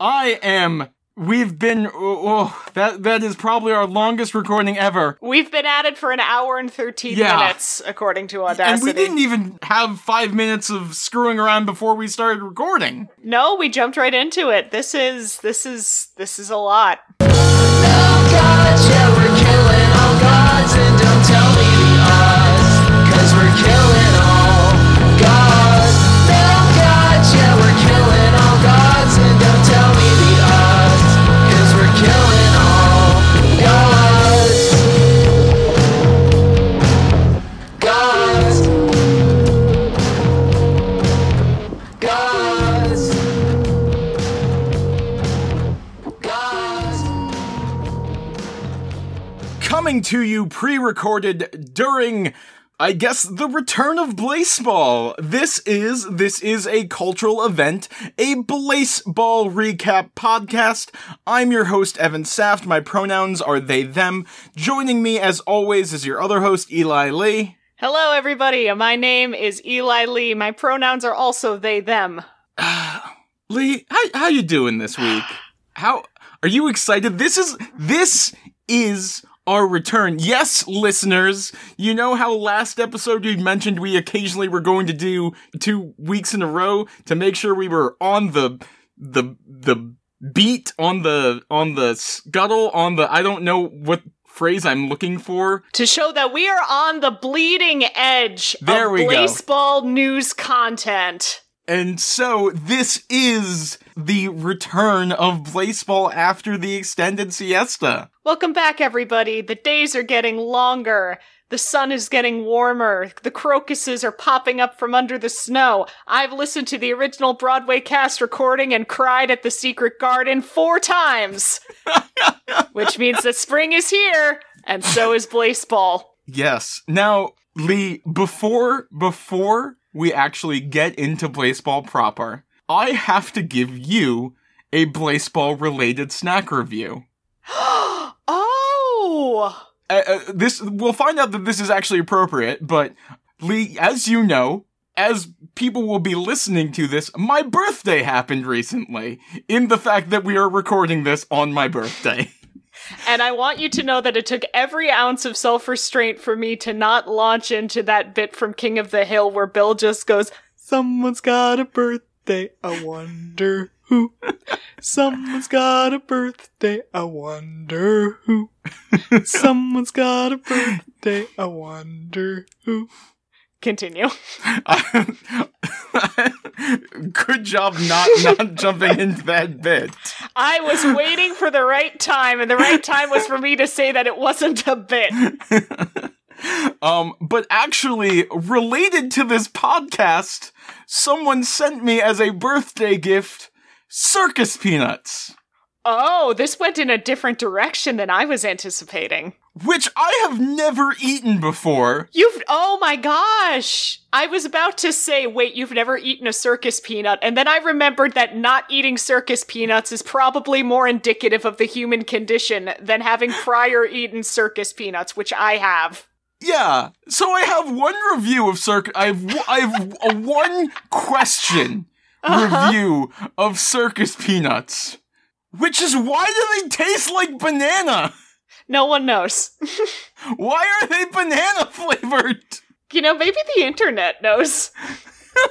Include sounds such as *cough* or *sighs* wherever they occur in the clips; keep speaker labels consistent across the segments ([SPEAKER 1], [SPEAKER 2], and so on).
[SPEAKER 1] I am. We've been. Oh, oh, that that is probably our longest recording ever.
[SPEAKER 2] We've been at it for an hour and 13
[SPEAKER 1] Yeah.
[SPEAKER 2] minutes, according to Audacity.
[SPEAKER 1] And we didn't even have five minutes of screwing around before we started recording.
[SPEAKER 2] No, we jumped right into it. This is this is this is a lot.
[SPEAKER 3] gods, yeah, we're killing
[SPEAKER 1] Coming to you pre-recorded during. I guess the return of Blaseball. This is this is a cultural event, a Blaseball recap podcast. I'm your host Evan Saft. My pronouns are they them. Joining me as always is your other host Eli Lee.
[SPEAKER 2] Hello, everybody. My name is Eli Lee. My pronouns are also they them. *sighs*
[SPEAKER 1] Lee, how how you doing this week? *sighs* How are you excited? This is this is our return. Yes, listeners, you know how last episode we mentioned we occasionally were going to do two weeks in a row to make sure we were on the the the beat on the on the scuttle on the I don't know what phrase I'm looking for.
[SPEAKER 2] To show that we are on the bleeding edge
[SPEAKER 1] There
[SPEAKER 2] of
[SPEAKER 1] we go.
[SPEAKER 2] baseball news content.
[SPEAKER 1] And so this is the return of Blaseball after the extended siesta.
[SPEAKER 2] Welcome back, everybody. The days are getting longer. The sun is getting warmer. The crocuses are popping up from under the snow. I've listened to the original Broadway cast recording and cried at the secret garden four times. *laughs* Which means that spring is here, and so is Blaseball.
[SPEAKER 1] Yes. Now, Lee, before before we actually get into Blaseball proper, I have to give you a Blaseball related snack review. *gasps*
[SPEAKER 2] oh!
[SPEAKER 1] Uh, uh, this we'll find out that this is actually appropriate, but Lee, as you know, as people will be listening to this, my birthday happened recently. In the fact that we are recording this on my birthday. *laughs*
[SPEAKER 2] And I want you to know that it took every ounce of self restraint for me to not launch into that bit from King of the Hill where Bill just goes, Someone's got a birthday, I wonder who. Someone's got a birthday, I wonder who. Someone's got a birthday, I wonder who. Continue. *laughs* *laughs*
[SPEAKER 1] Good job not not jumping into that bit.
[SPEAKER 2] I was waiting for the right time, and the right time was for me to say that it wasn't a bit. *laughs*
[SPEAKER 1] Um, but actually, related to this podcast, someone sent me as a birthday gift circus peanuts,
[SPEAKER 2] Oh, this went in a different direction than I was anticipating.
[SPEAKER 1] which I have never eaten before.
[SPEAKER 2] You've oh my gosh. I was about to say, wait, you've never eaten a circus peanut, and then I remembered that not eating circus peanuts is probably more indicative of the human condition than having prior eaten circus peanuts, which I have.
[SPEAKER 1] Yeah, so I have one review of circus. I have w- I have a one question uh-huh. review of circus peanuts, which is why do they taste like banana?
[SPEAKER 2] No one knows. *laughs*
[SPEAKER 1] Why are they banana flavored?
[SPEAKER 2] you know, maybe the internet knows.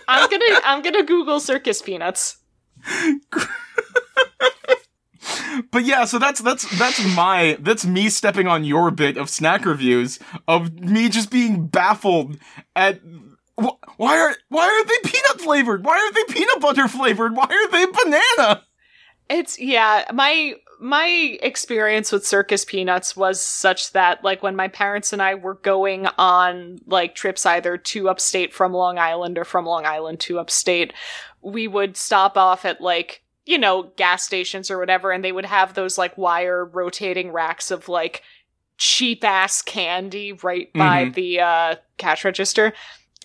[SPEAKER 2] I'm gonna I'm gonna Google circus peanuts. *laughs*
[SPEAKER 1] But yeah, so that's that's that's my that's me stepping on your bit of snack reviews of me just being baffled at wh- why are why are they peanut flavored? Why are they peanut butter flavored? Why are they banana?
[SPEAKER 2] It's yeah, my my experience with circus peanuts was such that like when my parents and I were going on like trips either to upstate from Long Island or from Long Island to upstate, we would stop off at like you know gas stations or whatever and they would have those like wire rotating racks of like cheap ass candy right by
[SPEAKER 1] Mhm.
[SPEAKER 2] the uh cash register.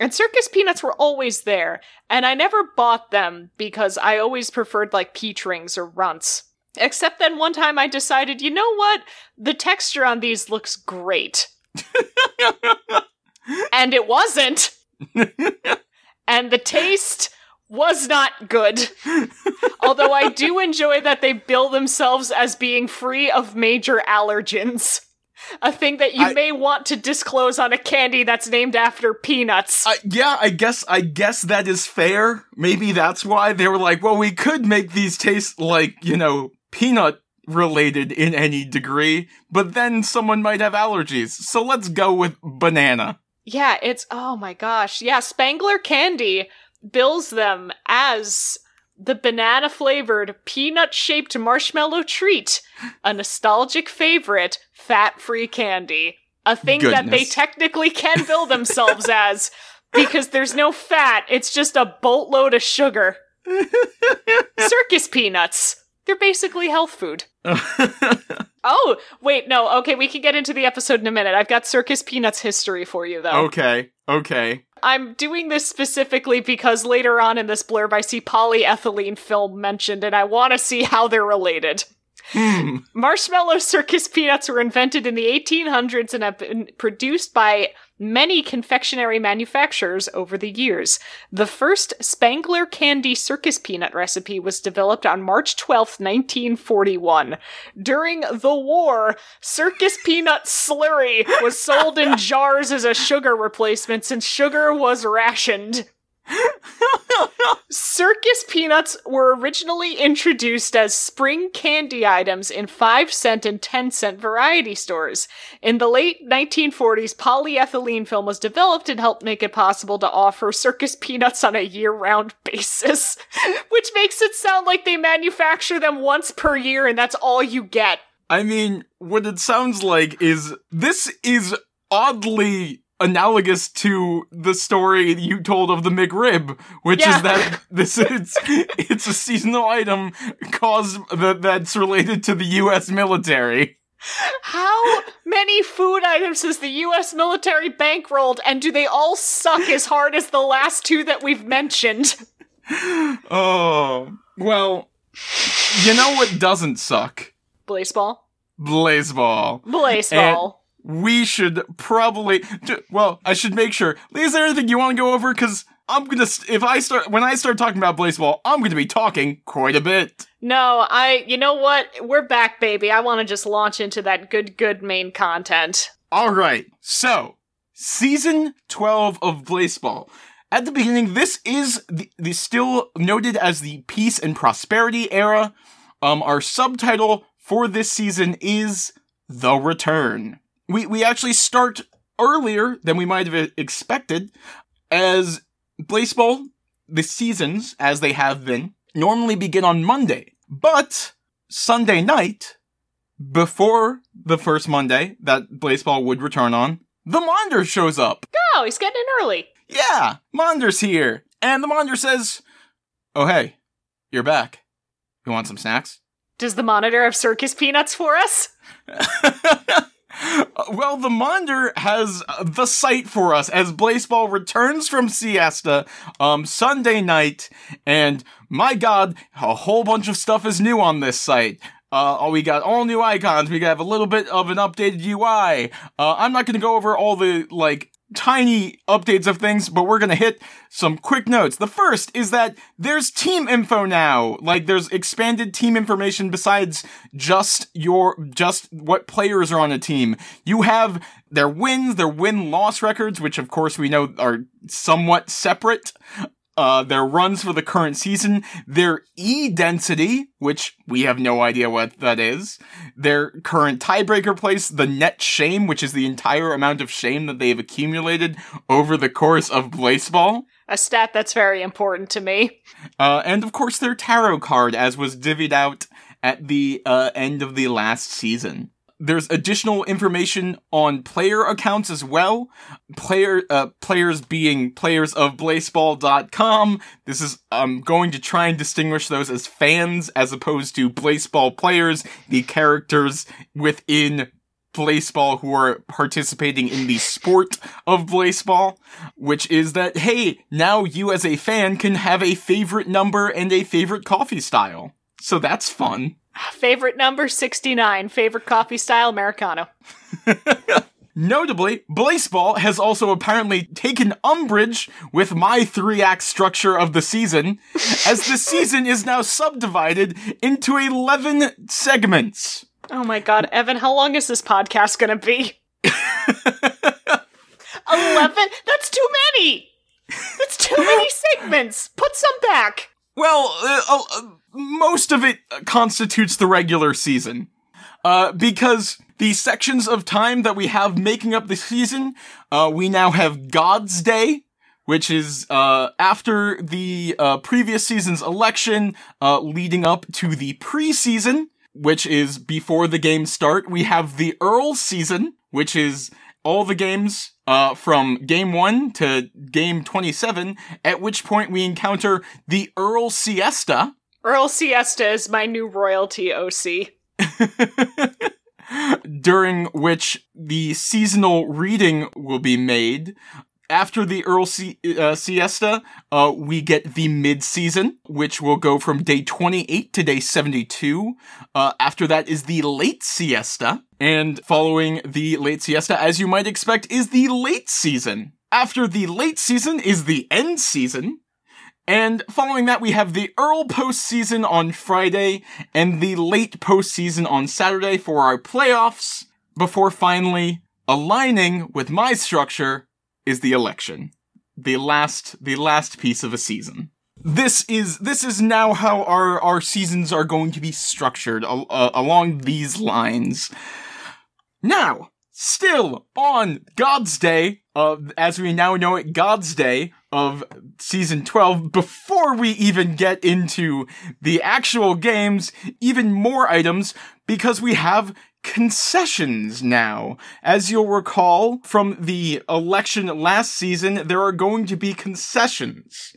[SPEAKER 2] And circus peanuts were always there. And I never bought them because I always preferred like peach rings or runts. Except then one time I decided, you know what? The texture on these looks great. *laughs* and it wasn't. *laughs* and the taste was not good. *laughs* Although I do enjoy that they bill themselves as being free of major allergens. A thing that you
[SPEAKER 1] I-
[SPEAKER 2] may want to disclose on a candy that's named after peanuts.
[SPEAKER 1] Uh, yeah, I guess I guess that is fair. Maybe that's why they were like, well, we could make these taste like, you know, peanut related in any degree, but then someone might have allergies. So let's go with banana.
[SPEAKER 2] Yeah, it's oh my gosh. Yeah, Spangler Candy bills them as the banana flavored peanut shaped marshmallow treat, a nostalgic favorite, fat free candy. A thing that they technically can *laughs* bill themselves as because there's no fat, it's just a boatload of sugar. *laughs* Circus peanuts. They're basically health food. *laughs* Oh, wait, no, okay, we can get into the episode in a minute. I've got Circus Peanuts history for you, though.
[SPEAKER 1] okay, okay.
[SPEAKER 2] I'm doing this specifically because later on in this blurb I see polyethylene film mentioned and I want to see how they're related.
[SPEAKER 1] Hmm.
[SPEAKER 2] Marshmallow circus peanuts were invented in the 1800s and have been produced by many confectionery manufacturers over the years. The first Spangler candy circus peanut recipe was developed on March 12, 1941. During the war, circus peanut slurry was sold in jars as a sugar replacement since sugar was rationed. Circus peanuts were originally introduced as spring candy items in 5 cent and 10 cent variety stores. In the late 1940s, polyethylene film was developed and helped make it possible to offer circus peanuts on a year round *laughs* basis, which makes it sound like they manufacture them once per year and that's all you get.
[SPEAKER 1] I mean, what it sounds like is this is oddly analogous to the story you told of the McRib, which
[SPEAKER 2] Yeah.
[SPEAKER 1] is that *laughs* this is it's a seasonal item caused that that's related to the U.S. military.
[SPEAKER 2] How many food items has the US military bankrolled and do they all suck as hard as the last two that we've mentioned? *laughs*
[SPEAKER 1] Oh well, you know what doesn't suck?
[SPEAKER 2] Blaseball?
[SPEAKER 1] Blaseball.
[SPEAKER 2] Blaseball.
[SPEAKER 1] We should probably well i should make sure. Lee, is there anything you want to go over? Because i'm gonna if i start when i start talking about baseball i'm gonna be talking quite a bit.
[SPEAKER 2] No, I, you know what? We're back, baby. I want to just launch into that good, good main content.
[SPEAKER 1] all right. So season 12 of baseball. At the beginning this is the, the still noted as the peace and prosperity era. Um our subtitle for this season is the return we we actually start earlier than we might have expected as baseball the seasons as they have been normally begin on monday. But sunday night before the first monday that baseball would return on the monitor shows up.
[SPEAKER 2] Oh, he's getting in early.
[SPEAKER 1] yeah monitor's here. And the monitor says oh hey you're back. You want some snacks?
[SPEAKER 2] Does the monitor have circus peanuts for us? *laughs* *laughs*
[SPEAKER 1] well, the Monitor has uh, the site for us as Blaseball returns from siesta um Sunday night, and my God, a whole bunch of stuff is new on this site. Uh, oh, we got all new icons. We have a little bit of an updated UI. Uh, I'm not going to go over all the like tiny updates of things, but we're to hit some quick notes. The first is that there's team info now. Like there's expanded team information besides just your just what players are on a team. You have their wins, their win-loss records, which of course we know are somewhat separate. Uh, their runs for the current season, their E density, which we have no idea what that is, their current tiebreaker place, the net shame, which is the entire amount of shame that they've accumulated over the course of baseball,
[SPEAKER 2] A stat that's very important to me.
[SPEAKER 1] uh, and of course their tarot card, as was divvied out at the uh, end of the last season. There's additional information on player accounts as well. Player uh, players being players of Blaseball.com. This is I'm going to try and distinguish those as fans as opposed to Blaseball players, the characters within Blaseball who are participating in the sport of Blaseball, which is that hey, now you as a fan can have a favorite number and a favorite coffee style. So that's fun.
[SPEAKER 2] Favorite number 69. Favorite coffee style Americano. *laughs*
[SPEAKER 1] Notably, Blaseball has also apparently taken umbrage with my three act structure of the season, as the *laughs* season is now subdivided into 11 segments.
[SPEAKER 2] Oh my god, Evan, how long is this podcast gonna be? *laughs* 11? That's too many! That's too many segments! Put some back!
[SPEAKER 1] Well, uh, uh, most of it constitutes the regular season. Uh, because the sections of time that we have making up the season, uh, we now have God's Day, which is, uh, after the, uh, previous season's election, uh, leading up to the preseason, which is before the games start. We have the Earl season, which is all the games uh, from game one to game 27, at which point we encounter the Earl Siesta.
[SPEAKER 2] Earl Siesta is my new royalty OC. *laughs*
[SPEAKER 1] during which the seasonal reading will be made. After the Earl si- uh, siesta, uh, we get the mid-season, which will go from day 28 to day 72. Uh, after that is the late siesta. And following the late siesta, as you might expect, is the late season. After the late season is the end season. And following that, we have the Earl postseason on Friday and the late postseason on Saturday for our playoffs, before finally aligning with my structure is the election. The last, the last piece of a season. This is, this is now how our, our seasons are going to be structured uh, along these lines. Now, still on God's Day, uh, as we now know it, God's Day of season 12, before we even get into the actual games, even more items, because we have concessions now. As you'll recall from the election last season, there are going to be concessions.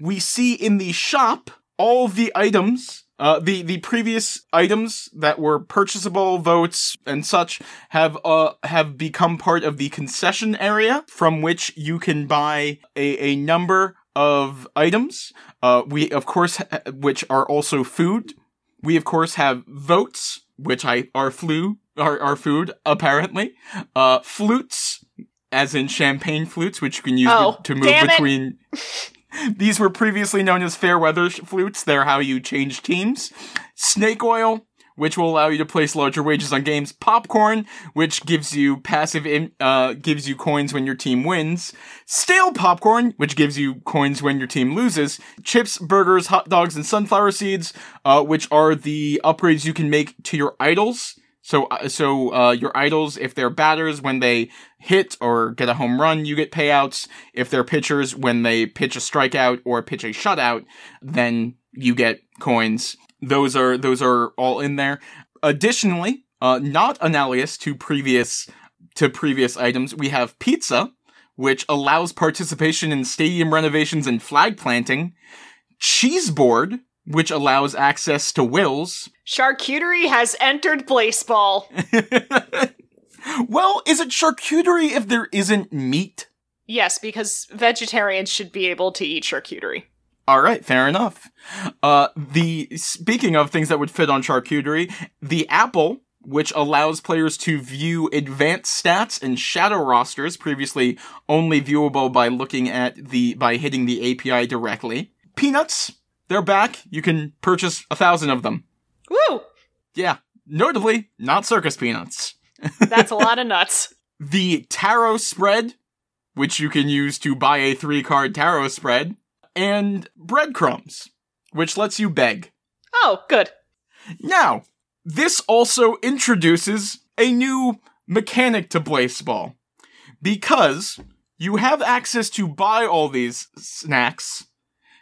[SPEAKER 1] We see in the shop all the items uh, the the previous items that were purchasable votes and such have uh have become part of the concession area from which you can buy a, a number of items. Uh, we of course ha- which are also food. We of course have votes, which I are flu are are food apparently. Uh, flutes, as in champagne flutes, which you can use
[SPEAKER 2] Oh,
[SPEAKER 1] to move
[SPEAKER 2] damn it.
[SPEAKER 1] between. *laughs* These were previously known as fair weather flutes. They're how you change teams. Snake oil, which will allow you to place larger wages on games. Popcorn, which gives you passive in, uh, gives you coins when your team wins. Stale popcorn, which gives you coins when your team loses. Chips, burgers, hot dogs, and sunflower seeds, uh, which are the upgrades you can make to your idols. So, uh, so uh, your idols, if they're batters, when they hit or get a home run, you get payouts. If they're pitchers, when they pitch a strikeout or pitch a shutout, then you get coins. Those are those are all in there. Additionally, uh, not analogous to previous to previous items, we have pizza, which allows participation in stadium renovations and flag planting. Cheeseboard, which allows access to wills.
[SPEAKER 2] Charcuterie has entered baseball. *laughs*
[SPEAKER 1] well, is it charcuterie if there isn't meat?
[SPEAKER 2] yes, because vegetarians should be able to eat charcuterie.
[SPEAKER 1] All right, fair enough. Uh, the speaking of things that would fit on charcuterie, the apple, which allows players to view advanced stats and shadow rosters, previously only viewable by looking at the by hitting the API directly. Peanuts, they're back. You can purchase a thousand of them.
[SPEAKER 2] Woo!
[SPEAKER 1] Yeah, notably not circus peanuts. *laughs*
[SPEAKER 2] That's a lot of nuts.
[SPEAKER 1] the tarot spread, which you can use to buy a three card tarot spread, and breadcrumbs, which lets you beg.
[SPEAKER 2] Oh, good.
[SPEAKER 1] Now, this also introduces a new mechanic to Blaseball. Because you have access to buy all these snacks.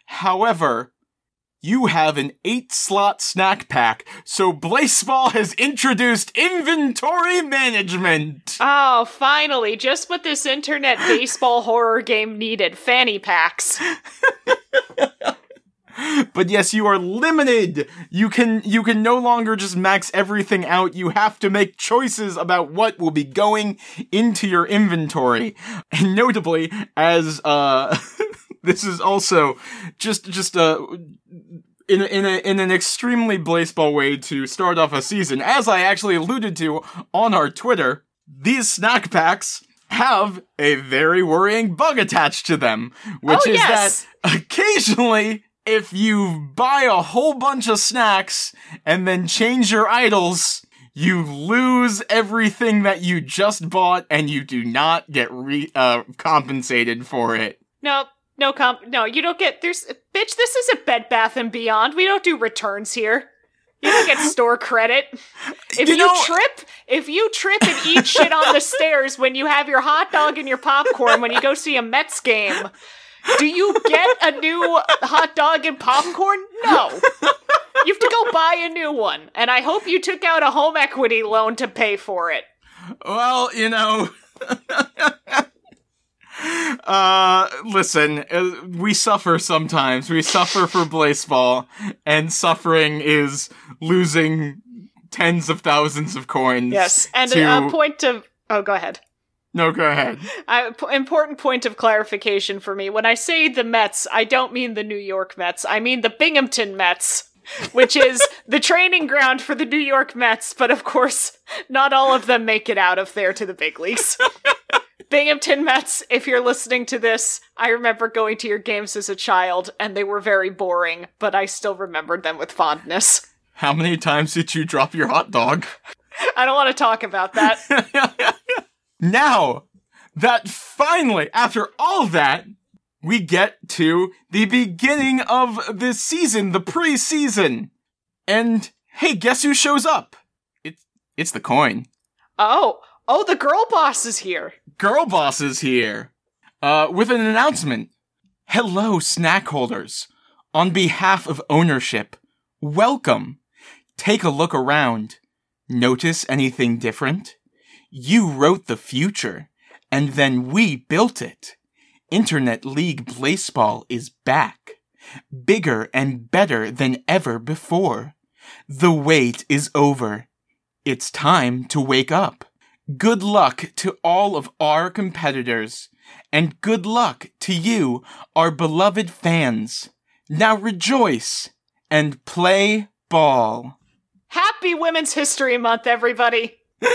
[SPEAKER 1] However, you have an eight slot snack pack, so Blaseball has introduced inventory management.
[SPEAKER 2] Oh, finally, just what this internet baseball *laughs* horror game needed fanny packs. *laughs*
[SPEAKER 1] But yes, you are limited. You can you can no longer just max everything out. You have to make choices about what will be going into your inventory. And notably, as uh *laughs* this is also just just uh in a, in a, in an extremely baseball way to start off a season, as I actually alluded to on our Twitter. these snack packs have a very worrying bug attached to them, which
[SPEAKER 2] Oh,
[SPEAKER 1] is
[SPEAKER 2] yes.
[SPEAKER 1] that occasionally, if you buy a whole bunch of snacks and then change your idols, you lose everything that you just bought and you do not get re- uh, compensated for it.
[SPEAKER 2] No, no comp. No, you don't get. There's bitch. This is a Bed Bath and Beyond. We don't do returns here. You don't get store credit. *laughs* If
[SPEAKER 1] You
[SPEAKER 2] you,
[SPEAKER 1] know-
[SPEAKER 2] trip, if you trip and eat *laughs* shit on the stairs when you have your hot dog and your popcorn when you go see a Mets game, do you get a new hot dog and popcorn? No. You have to go buy a new one. And I hope you took out a home equity loan to pay for it.
[SPEAKER 1] Well, you know. *laughs* uh, listen, uh, we suffer sometimes. We suffer for baseball, and suffering is losing tens of thousands of coins.
[SPEAKER 2] Yes. And
[SPEAKER 1] to...
[SPEAKER 2] a, a point of. Oh, go ahead.
[SPEAKER 1] No, go ahead.
[SPEAKER 2] I, p- important point of clarification for me. When I say the Mets, I don't mean the New York Mets. I mean the Binghamton Mets, which is *laughs* the training ground for the New York Mets, but of course, not all of them make it out of there to the big leagues. *laughs* Binghamton Mets, if you're listening to this, I remember going to your games as a child, and they were very boring, but I still remembered them with fondness.
[SPEAKER 1] How many times did you drop your hot dog? *laughs*
[SPEAKER 2] I don't want to talk about that. *laughs*
[SPEAKER 1] now that finally, after all that, we get to the beginning of this season, the preseason. And hey, guess who shows up? It's it's the coin.
[SPEAKER 2] Oh, oh, the girl boss is here.
[SPEAKER 1] Girl boss is here. Uh, with an announcement. Hello, snack holders. On behalf of ownership, welcome. Take a look around. Notice anything different? You wrote the future, and then we built it. Internet League Baseball is back. Bigger and better than ever before. The wait is over. It's time to wake up. Good luck to all of our competitors, and good luck to you, our beloved fans. Now rejoice and play ball.
[SPEAKER 2] Happy Women's History Month, everybody. *laughs*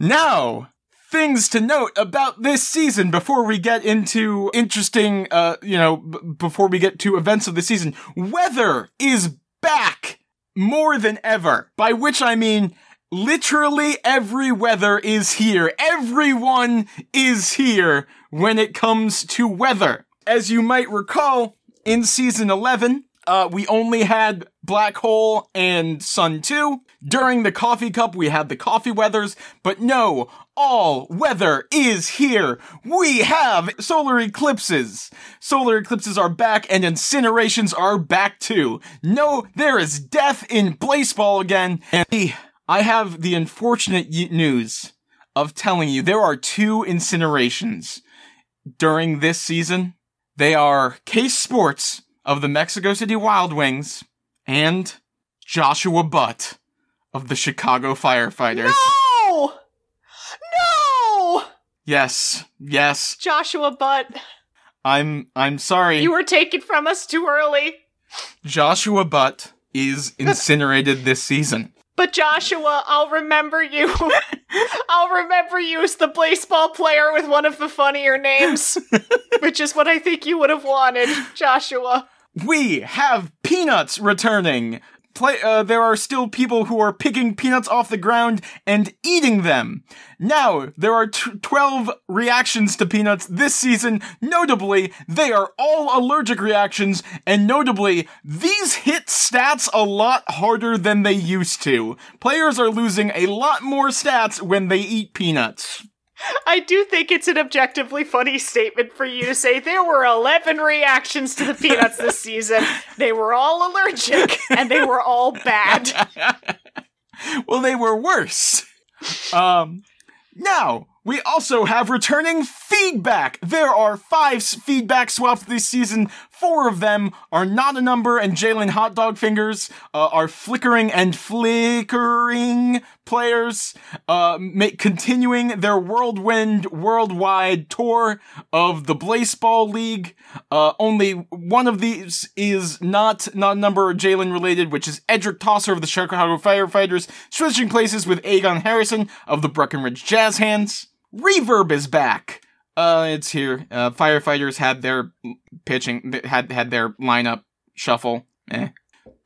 [SPEAKER 1] now, things to note about this season before we get into interesting, uh, you know, b- before we get to events of the season. Weather is back more than ever, by which I mean literally every weather is here. Everyone is here when it comes to weather. As you might recall, in season 11, uh, we only had Black Hole and Sun 2. During the Coffee Cup, we had the coffee weathers, but no, all weather is here. We have solar eclipses. Solar eclipses are back and incinerations are back too. No, there is death in baseball again. And I have the unfortunate news of telling you there are two incinerations during this season. They are Case Sports of the Mexico City Wild Wings and Joshua Butt of the Chicago Firefighters.
[SPEAKER 2] No! No!
[SPEAKER 1] Yes, yes.
[SPEAKER 2] Joshua Butt,
[SPEAKER 1] I'm I'm sorry.
[SPEAKER 2] you were taken from us too early.
[SPEAKER 1] Joshua Butt is incinerated this season.
[SPEAKER 2] But Joshua, I'll remember you. *laughs* I'll remember you as the baseball player with one of the funnier names, *laughs* which is what I think you would have wanted, Joshua.
[SPEAKER 1] We have peanuts returning. Play, uh, there are still people who are picking peanuts off the ground and eating them. Now, there are t- 12 reactions to peanuts this season. Notably, they are all allergic reactions, and notably, these hit stats a lot harder than they used to. Players are losing a lot more stats when they eat peanuts.
[SPEAKER 2] I do think it's an objectively funny statement for you to say there were 11 reactions to the peanuts this season. They were all allergic and they were all bad. *laughs*
[SPEAKER 1] well, they were worse. Um, now, we also have returning feedback. There are five feedback swaps this season Four of them are not a number, and Jaylen Hotdogfingers uh, are flickering and flickering players, uh, continuing their whirlwind worldwide tour of the Blaseball League. Uh, only one of these is not not a number Jalen related, which is Edric Tosser of the Chicago Firefighters, switching places with Agan Harrison of the Breckenridge Jazz Hands. Reverb is back. Uh, it's here. Uh, firefighters had their pitching, had had their lineup shuffle. Eh.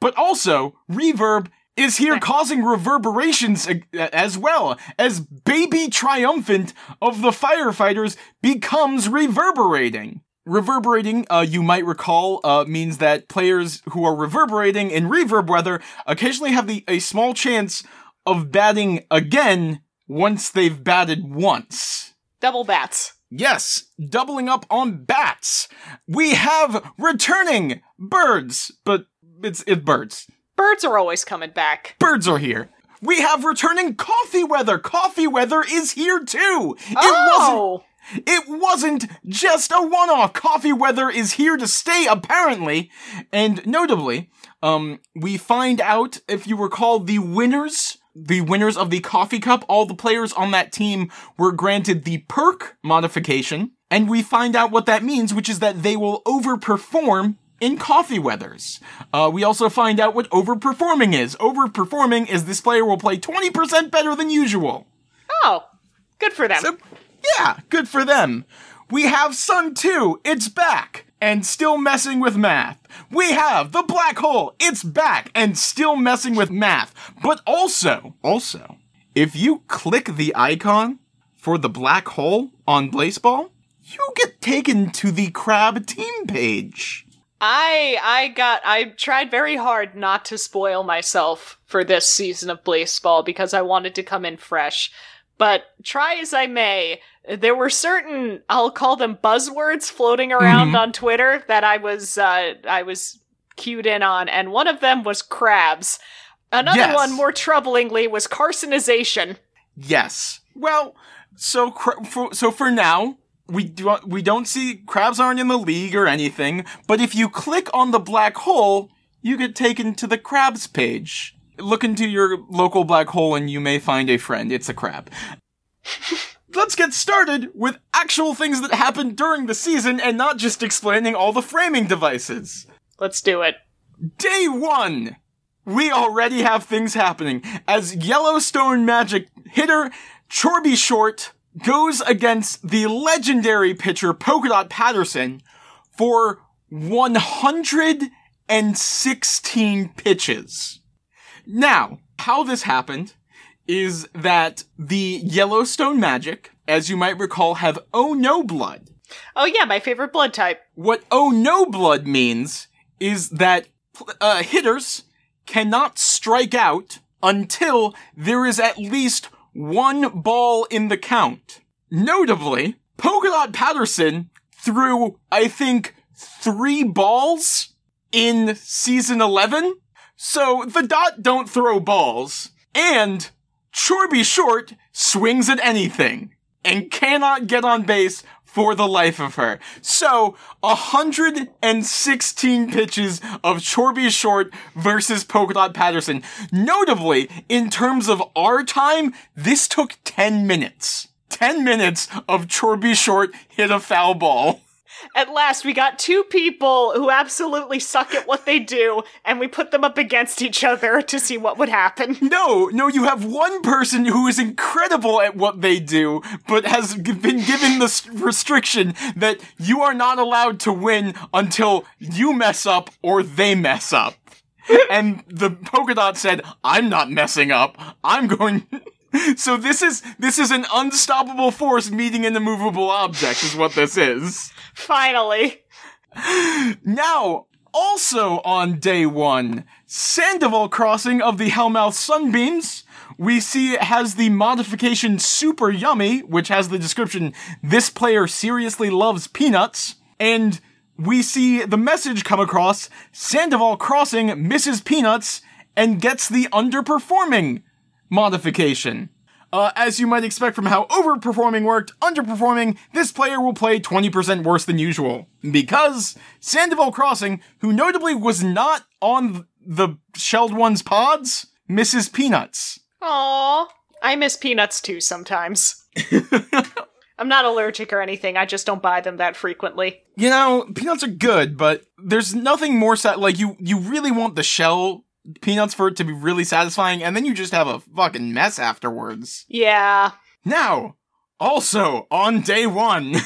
[SPEAKER 1] But also, Reverb is here causing reverberations as well as Baby Triumphant of the Firefighters becomes reverberating. Reverberating, uh, you might recall, uh, means that players who are reverberating in reverb weather occasionally have the a small chance of batting again once they've batted once.
[SPEAKER 2] Double bats.
[SPEAKER 1] Yes, doubling up on bats. We have returning birds, but it's it birds.
[SPEAKER 2] Birds are always coming back.
[SPEAKER 1] Birds are here. We have returning coffee weather. Coffee weather is here too. It wasn't
[SPEAKER 2] oh,
[SPEAKER 1] it wasn't just a one-off. Coffee weather is here to stay, apparently. And notably, um, we find out, if you recall, the winners, the winners of the coffee cup, all the players on that team were granted the perk modification. And we find out what that means, which is that they will overperform in coffee weathers. Uh, we also find out what overperforming is. Overperforming is this player will play 20% better than usual.
[SPEAKER 2] oh, good for them.
[SPEAKER 1] So, yeah, good for them. We have Sun 2, it's back, and still messing with math. We have the black hole, it's back, and still messing with math. But also, also, if you click the icon for the black hole on Blaseball, you get taken to the crab team page.
[SPEAKER 2] I I got I tried very hard not to spoil myself for this season of Blaseball because I wanted to come in fresh. But try as I may, there were certain I'll call them buzzwords floating around
[SPEAKER 1] Mhm.
[SPEAKER 2] on Twitter that I was uh, I was cued in on, and one of them was crabs. Another
[SPEAKER 1] Yes.
[SPEAKER 2] one, more troublingly, was carcinization.
[SPEAKER 1] Yes. Well, so cra- for, so for now, we do we don't see crabs aren't in the league or anything. But if you click on the black hole, you get taken to the crabs page. Look into your local black hole, and you may find a friend. It's a crab. *laughs* Let's get started with actual things that happened during the season, and not just explaining all the framing devices.
[SPEAKER 2] Let's do it.
[SPEAKER 1] Day one! We already have things happening as Yellowstone Magic hitter Chorby Short goes against the legendary pitcher Polka Dot Patterson for 116 pitches. Now, how this happened is that the Yellowstone Magic, as you might recall, have Oh No Blood.
[SPEAKER 2] Oh yeah, my favorite blood type.
[SPEAKER 1] What oh no blood means is that uh, hitters cannot strike out until there is at least one ball in the count. Notably, Polka Dot Patterson threw, I think, three balls in season 11. So the dot don't throw balls. And Chorby Short swings at anything and cannot get on base for the life of her. So, 116 pitches of Chorby Short versus Polka Dot Patterson. Notably, in terms of our time, this took 10 minutes. 10 minutes of Chorby Short hit a foul ball. *laughs*
[SPEAKER 2] At last, we got two people who absolutely suck at what they do, and we put them up against each other to see what would happen. *laughs*
[SPEAKER 1] No, no, you have one person who is incredible at what they do, but has g- been given the s- restriction that you are not allowed to win until you mess up or they mess up. *laughs* and the polka dot said, I'm not messing up. I'm going. *laughs* so this is, this is an unstoppable force meeting an immovable object is what this is.
[SPEAKER 2] Finally. *laughs*
[SPEAKER 1] Now, also on day one, Sandoval Crossing of the Hellmouth Sunbeams. We see it has the modification Super Yummy, which has the description, this player seriously loves peanuts. And we see the message come across, Sandoval Crossing misses peanuts and gets the underperforming modification. Uh, as you might expect from how overperforming worked, underperforming, this player will play 20% worse than usual. Because Sandoval Crossing, who notably was not on the Shelled One's pods, misses Peanuts.
[SPEAKER 2] Aw. I miss peanuts too sometimes. *laughs* I'm not allergic or anything, I just don't buy them that frequently.
[SPEAKER 1] You know, peanuts are good, but there's nothing more sa- like you you really want the shell peanuts for it to be really satisfying and then you just have a fucking mess afterwards.
[SPEAKER 2] Yeah.
[SPEAKER 1] Now, also on day 1 *laughs*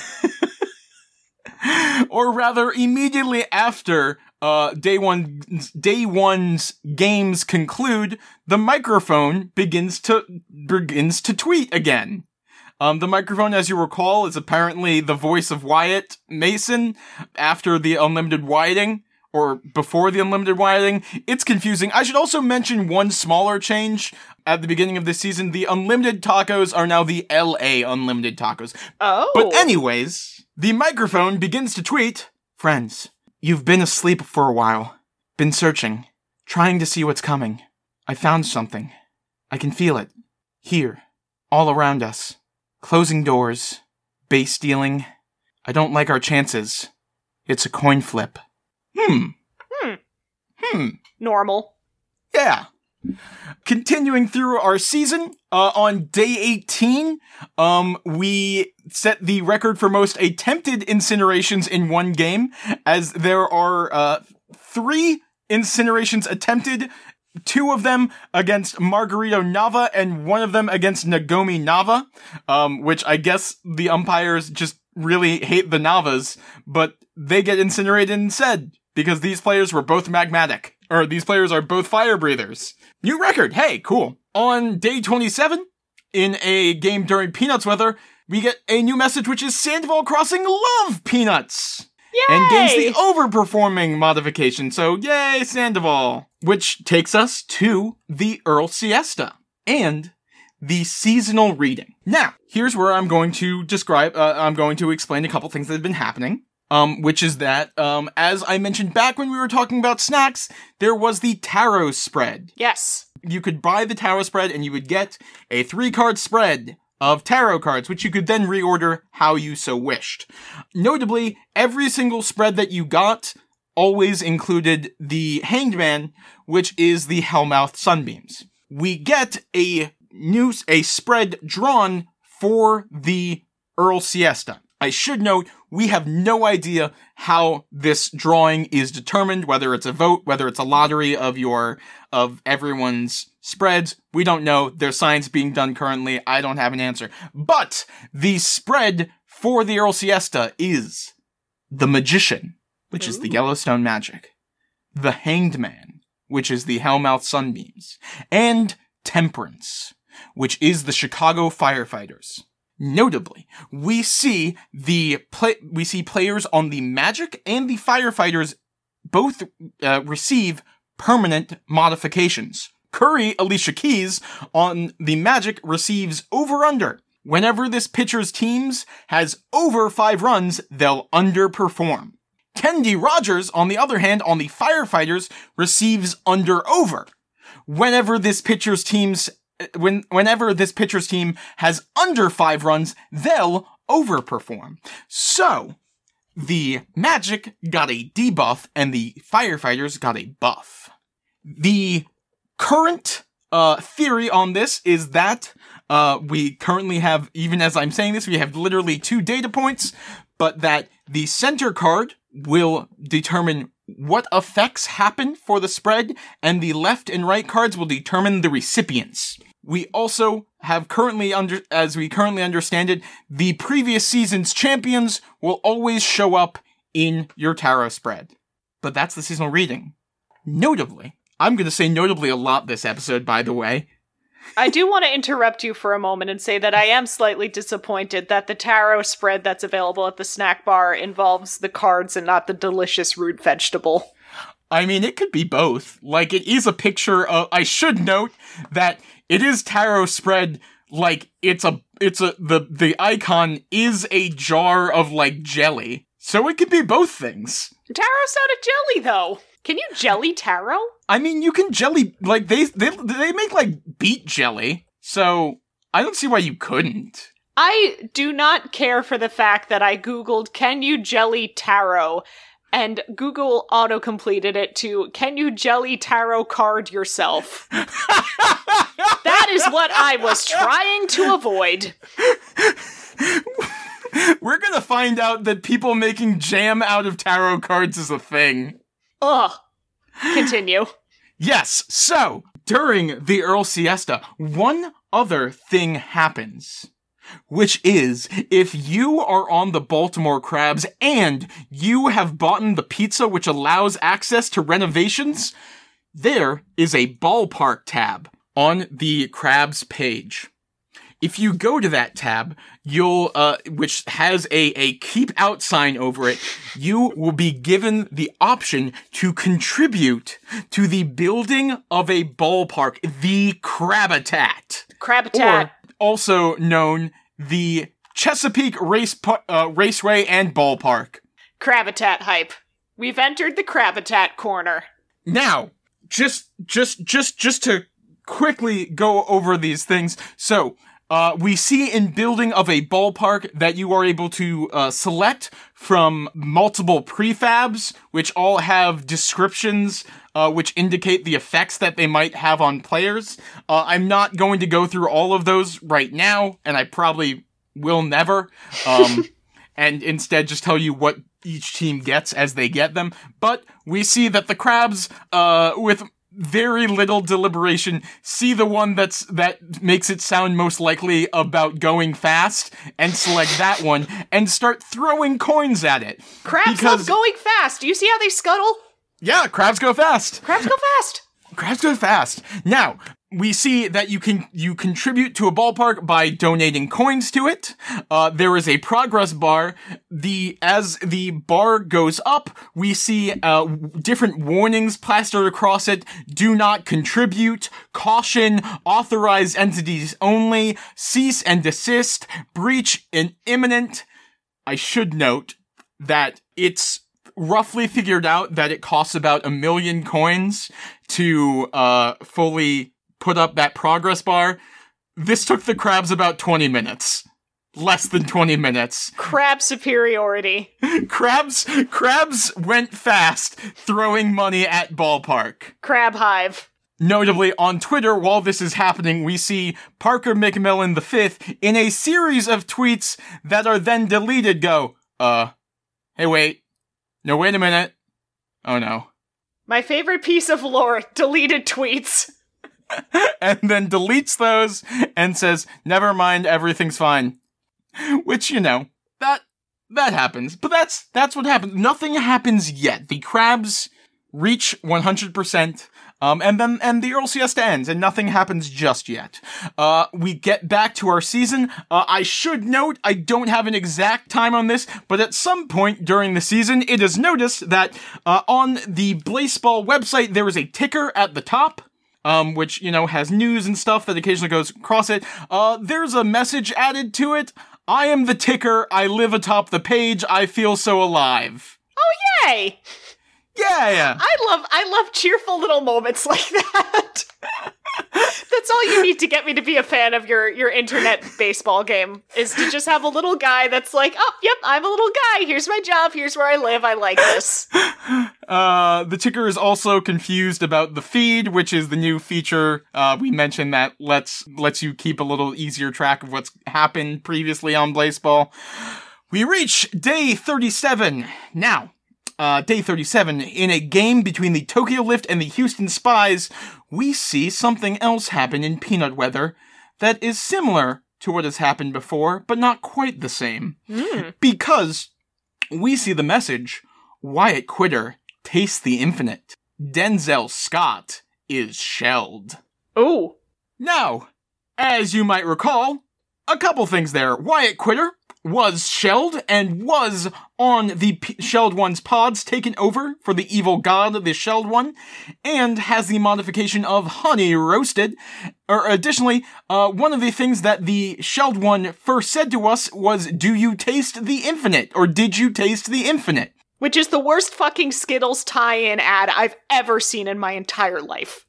[SPEAKER 1] or rather immediately after uh, day one, day one's games conclude, the microphone begins to begins to tweet again. Um, the microphone, as you recall, is apparently the voice of Wyatt Mason after the unlimited widening or before the unlimited widening. It's confusing. I should also mention one smaller change at the beginning of this season. The unlimited tacos are now the LA unlimited tacos.
[SPEAKER 2] Oh.
[SPEAKER 1] But anyways, the microphone begins to tweet, Friends, you've been asleep for a while. Been searching. Trying to see what's coming. I found something. I can feel it. Here. All around us. Closing doors. Base stealing. I don't like our chances. It's a coin flip. Hmm.
[SPEAKER 2] Hmm.
[SPEAKER 1] Hmm.
[SPEAKER 2] Normal.
[SPEAKER 1] Yeah. Continuing through our season, uh, on day 18, um, we set the record for most attempted incinerations in one game, as there are, uh, three incinerations attempted, two of them against Margarito Nava and one of them against Nagomi Nava, um, which I guess the umpires just really hate the Navas, but they get incinerated instead, because these players were both magmatic. Or these players are both fire breathers. New record. Hey, cool. On day 27, in a game during Peanuts weather, we get a new message which is Sandoval Crossing love Peanuts.
[SPEAKER 2] Yay!
[SPEAKER 1] And gains the overperforming modification. So yay, Sandoval. Which takes us to the Earl Siesta and the seasonal reading. Now, here's where I'm going to describe, uh, I'm going to explain a couple things that have been happening. Um, which is that, um, as I mentioned back when we were talking about snacks, there was the tarot spread.
[SPEAKER 2] Yes.
[SPEAKER 1] You could buy the tarot spread and you would get a three card spread of tarot cards, which you could then reorder how you so wished. Notably, every single spread that you got always included the Hanged Man, which is the Hellmouth Sunbeams. We get a new, a spread drawn for the Earl Siesta. I should note, we have no idea how this drawing is determined, whether it's a vote, whether it's a lottery of your, of everyone's spreads. We don't know. There's science being done currently. I don't have an answer. But the spread for the Earl Siesta is the Magician, which is the Yellowstone Magic, the Hanged Man, which is the Hellmouth Sunbeams, and Temperance, which is the Chicago Firefighters. Notably, we see the play- we see players on the Magic and the Firefighters both uh, receive permanent modifications. Curry Alicia Keys on the Magic receives over under. Whenever this pitcher's teams has over five runs, they'll underperform. Kendi Rogers, on the other hand, on the Firefighters, receives under over. Whenever this pitcher's teams when whenever this pitcher's team has under five runs, they'll overperform. So the Magic got a debuff and the Firefighters got a buff. The current uh, theory on this is that uh, we currently have, even as I'm saying this, we have literally two data points, but that the center card will determine what effects happen for the spread, and the left and right cards will determine the recipients. We also have currently under, as we currently understand it, the previous season's champions will always show up in your tarot spread. But that's the seasonal reading. Notably, I'm gonna say notably a lot this episode, by the way.
[SPEAKER 2] I do want to interrupt you for a moment and say that I am slightly disappointed that the tarot spread that's available at the snack bar involves the cards and not the delicious root vegetable.
[SPEAKER 1] I mean, it could be both. Like, it is a picture of, I should note that it is tarot spread, like, it's a, it's a, the, the icon is a jar of, like, jelly. So it could be both things.
[SPEAKER 2] Tarot's not a jelly, though. Can you jelly taro?
[SPEAKER 1] I mean, you can jelly, like, they, they, they make, like, beet jelly. So, I don't see why you couldn't.
[SPEAKER 2] I do not care for the fact that I googled can you jelly taro and Google auto completed it to can you jelly tarot card yourself? that is what I was trying to avoid.
[SPEAKER 1] We're gonna find out that people making jam out of tarot cards is a thing.
[SPEAKER 2] Ugh. Continue.
[SPEAKER 1] Yes, so during the Earl siesta, one other thing happens. Which is, if you are on the Baltimore Crabs and you have bought the pizza which allows access to renovations, there is a ballpark tab on the Crabs page. If you go to that tab, you'll, uh, which has a, a keep out sign over it, you will be given the option to contribute to the building of a ballpark, the Crabitat.
[SPEAKER 2] Crabitat.
[SPEAKER 1] Also known the Chesapeake Race Pu- uh, Raceway and Ballpark.
[SPEAKER 2] Crabitat hype. We've entered the Crabitat corner.
[SPEAKER 1] Now, just just just just to quickly go over these things. So, uh, we see in building of a ballpark that you are able to uh, select from multiple prefabs, which all have descriptions uh, which indicate the effects that they might have on players. Uh, I'm not going to go through all of those right now, and I probably will never. Um, *laughs* and instead just tell you what each team gets as they get them. But we see that the crabs, uh, with very little deliberation, see the one that's that makes it sound most likely about going fast and select that one and start throwing coins at it.
[SPEAKER 2] Crabs
[SPEAKER 1] Because-
[SPEAKER 2] love going fast. Do you see how they scuttle?
[SPEAKER 1] Yeah, crabs go fast.
[SPEAKER 2] Crabs go fast.
[SPEAKER 1] Crabs go fast. Now, we see that you can you contribute to a ballpark by donating coins to it. Uh, there is a progress bar. The as the bar goes up, we see uh, different warnings plastered across it. Do not contribute. Caution. Authorized entities only. Cease and desist. Breach in imminent. I should note that it's roughly figured out that it costs about a million coins to uh, fully put up that progress bar. This took the crabs about 20 minutes. Less than 20 minutes.
[SPEAKER 2] Crab superiority. *laughs*
[SPEAKER 1] Crabs crabs went fast throwing money at ballpark.
[SPEAKER 2] Crab hive.
[SPEAKER 1] Notably, on Twitter, while this is happening, we see Parker McMillan V in a series of tweets that are then deleted go, uh, hey wait. No, wait a minute. Oh no.
[SPEAKER 2] My favorite piece of lore deleted tweets. *laughs*
[SPEAKER 1] and then deletes those and says, "Never mind, everything's fine." Which you know that that happens, but that's that's what happens. Nothing happens yet. The crabs reach 100 percent. Um, and then, and the Earl siesta ends, and nothing happens just yet. Uh, we get back to our season. Uh, I should note, I don't have an exact time on this, but at some point during the season, it is noticed that, uh, on the Blaseball website, there is a ticker at the top um, which, you know, has news and stuff that occasionally goes across it. Uh, there's a message added to it. I am the ticker. I live atop the page. I feel so alive.
[SPEAKER 2] Oh yay!
[SPEAKER 1] Yeah, yeah.
[SPEAKER 2] I love I love cheerful little moments *laughs* like that. That's all you need to get me to be a fan of your your internet baseball game is to just have a little guy that's like, "Oh, yep, I'm a little guy. Here's my job. Here's where I live. I like this." *laughs*
[SPEAKER 1] Uh, the ticker is also confused about the feed, which is the new feature. Uh, we mentioned that lets lets you keep a little easier track of what's happened previously on Blaseball. We reach day 37 now. Uh, day 37, in a game between the Tokyo Lift and the Houston Spies, we see something else happen in Peanut Weather that is similar to what has happened before, but not quite the same. Because we see the message Wyatt Quitter tastes the infinite. Denzel Scott is shelled.
[SPEAKER 2] Oh.
[SPEAKER 1] Now, as you might recall, a couple things there. Wyatt Quitter was shelled and was on the P- shelled one's pods taken over for the evil god of the shelled one and has the modification of honey roasted or additionally uh, one of the things that the shelled one first said to us was do you taste the infinite or did you taste the infinite
[SPEAKER 2] Which is the worst fucking Skittles tie-in ad I've ever seen in my entire life.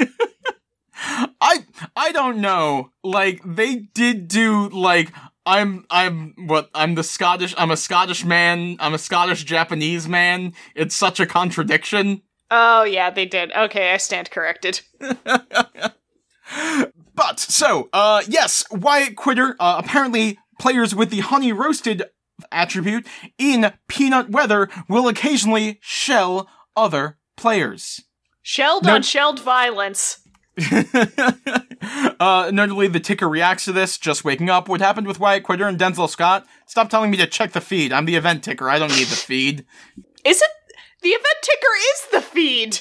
[SPEAKER 2] *laughs*
[SPEAKER 1] I I don't know. Like they did do like I'm I'm what I'm the Scottish I'm a Scottish man, I'm a Scottish Japanese man. It's such a contradiction.
[SPEAKER 2] Oh yeah, they did. Okay, I stand corrected. *laughs*
[SPEAKER 1] But so, uh yes, Wyatt Quitter, uh, apparently players with the honey roasted attribute in peanut weather will occasionally shell other players.
[SPEAKER 2] Shelled
[SPEAKER 1] No-
[SPEAKER 2] on shelled violence. *laughs*
[SPEAKER 1] uh, notably, the ticker reacts to this, just waking up. What happened with Wyatt Quitter and Denzel Scott? Stop telling me to check the feed. I'm the event ticker. I don't need the feed.
[SPEAKER 2] Is it the event ticker is the feed?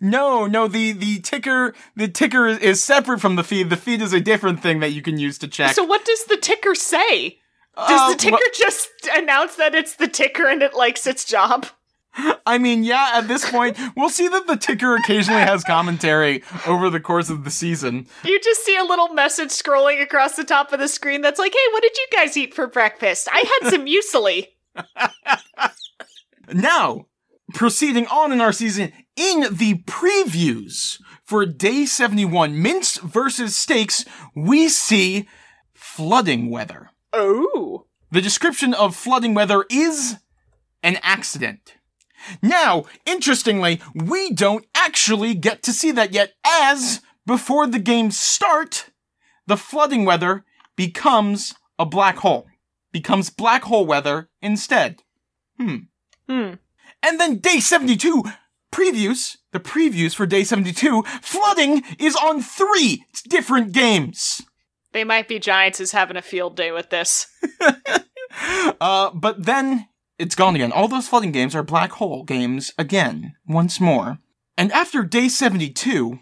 [SPEAKER 1] No, no, the, the ticker, the ticker is, is separate from the feed. The feed is a different thing that you can use to check.
[SPEAKER 2] So what does the ticker say? Does
[SPEAKER 1] Uh,
[SPEAKER 2] the ticker
[SPEAKER 1] wha-
[SPEAKER 2] just announce that it's the ticker and it likes its job? *laughs*
[SPEAKER 1] I mean, yeah, at this point, we'll see that the ticker occasionally has *laughs* commentary over the course of the season.
[SPEAKER 2] You just see a little message scrolling across the top of the screen that's like, "Hey, what did you guys eat for breakfast? I had some muesli." *laughs*
[SPEAKER 1] Now, proceeding on in our season, in the previews for day 71, Mince versus Steaks, we see flooding weather.
[SPEAKER 2] Oh.
[SPEAKER 1] The description of flooding weather is an accident. Now, interestingly, we don't actually get to see that yet, as before the games start, the flooding weather becomes a black hole. Becomes black hole weather instead.
[SPEAKER 2] Hmm. Hmm.
[SPEAKER 1] And then day 72 previews, the previews for day 72, flooding is on three different games.
[SPEAKER 2] They might be Giants is having a field day with this. *laughs*
[SPEAKER 1] Uh, but then it's gone again. All those flooding games are black hole games again, once more. And after day 72,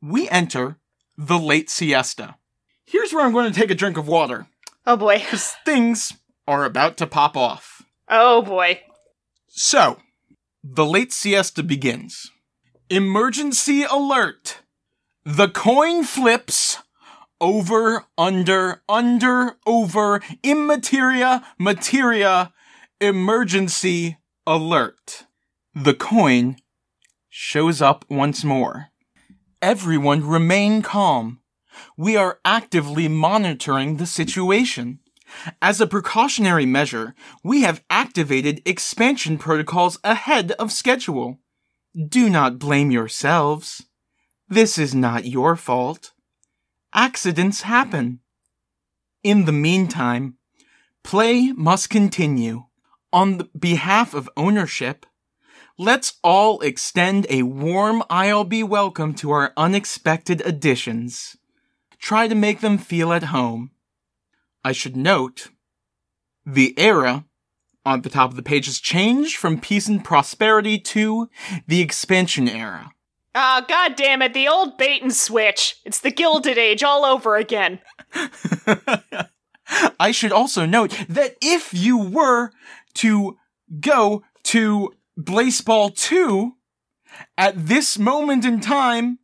[SPEAKER 1] we enter the late siesta. Here's where I'm going to take a drink of water,
[SPEAKER 2] Oh boy.
[SPEAKER 1] because things are about to pop off.
[SPEAKER 2] Oh boy.
[SPEAKER 1] So, the late siesta begins. Emergency alert! The coin flips over, under, under, over, immateria, materia, emergency alert. The coin shows up once more. Everyone remain calm. We are actively monitoring the situation. As a precautionary measure, we have activated expansion protocols ahead of schedule. Do not blame yourselves. This is not your fault. Accidents happen. In the meantime, play must continue. On the behalf of ownership, let's all extend a warm ILB welcome to our unexpected additions. Try to make them feel at home. I should note, the era on the top of the page has changed from peace and prosperity to the expansion era.
[SPEAKER 2] Ah, god damn it, the old bait and switch. It's the Gilded Age all over again. *laughs*
[SPEAKER 1] I should also note that if you were to go to Blaseball 2 at this moment in time,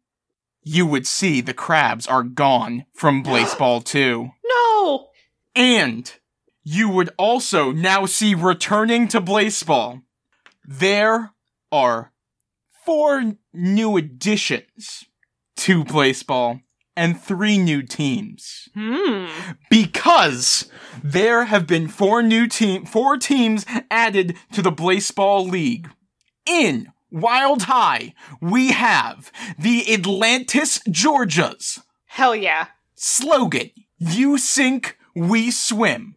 [SPEAKER 1] you would see the crabs are gone from *gasps* Blaseball 2.
[SPEAKER 2] No.
[SPEAKER 1] And you would also now see returning to Blaseball. There are four new additions to Blaseball and three new teams.
[SPEAKER 2] Hmm.
[SPEAKER 1] Because there have been four new team four teams added to the Blaseball League. In Wild High, we have the Atlantis Georgias.
[SPEAKER 2] Hell yeah.
[SPEAKER 1] Slogan, you sink, we swim.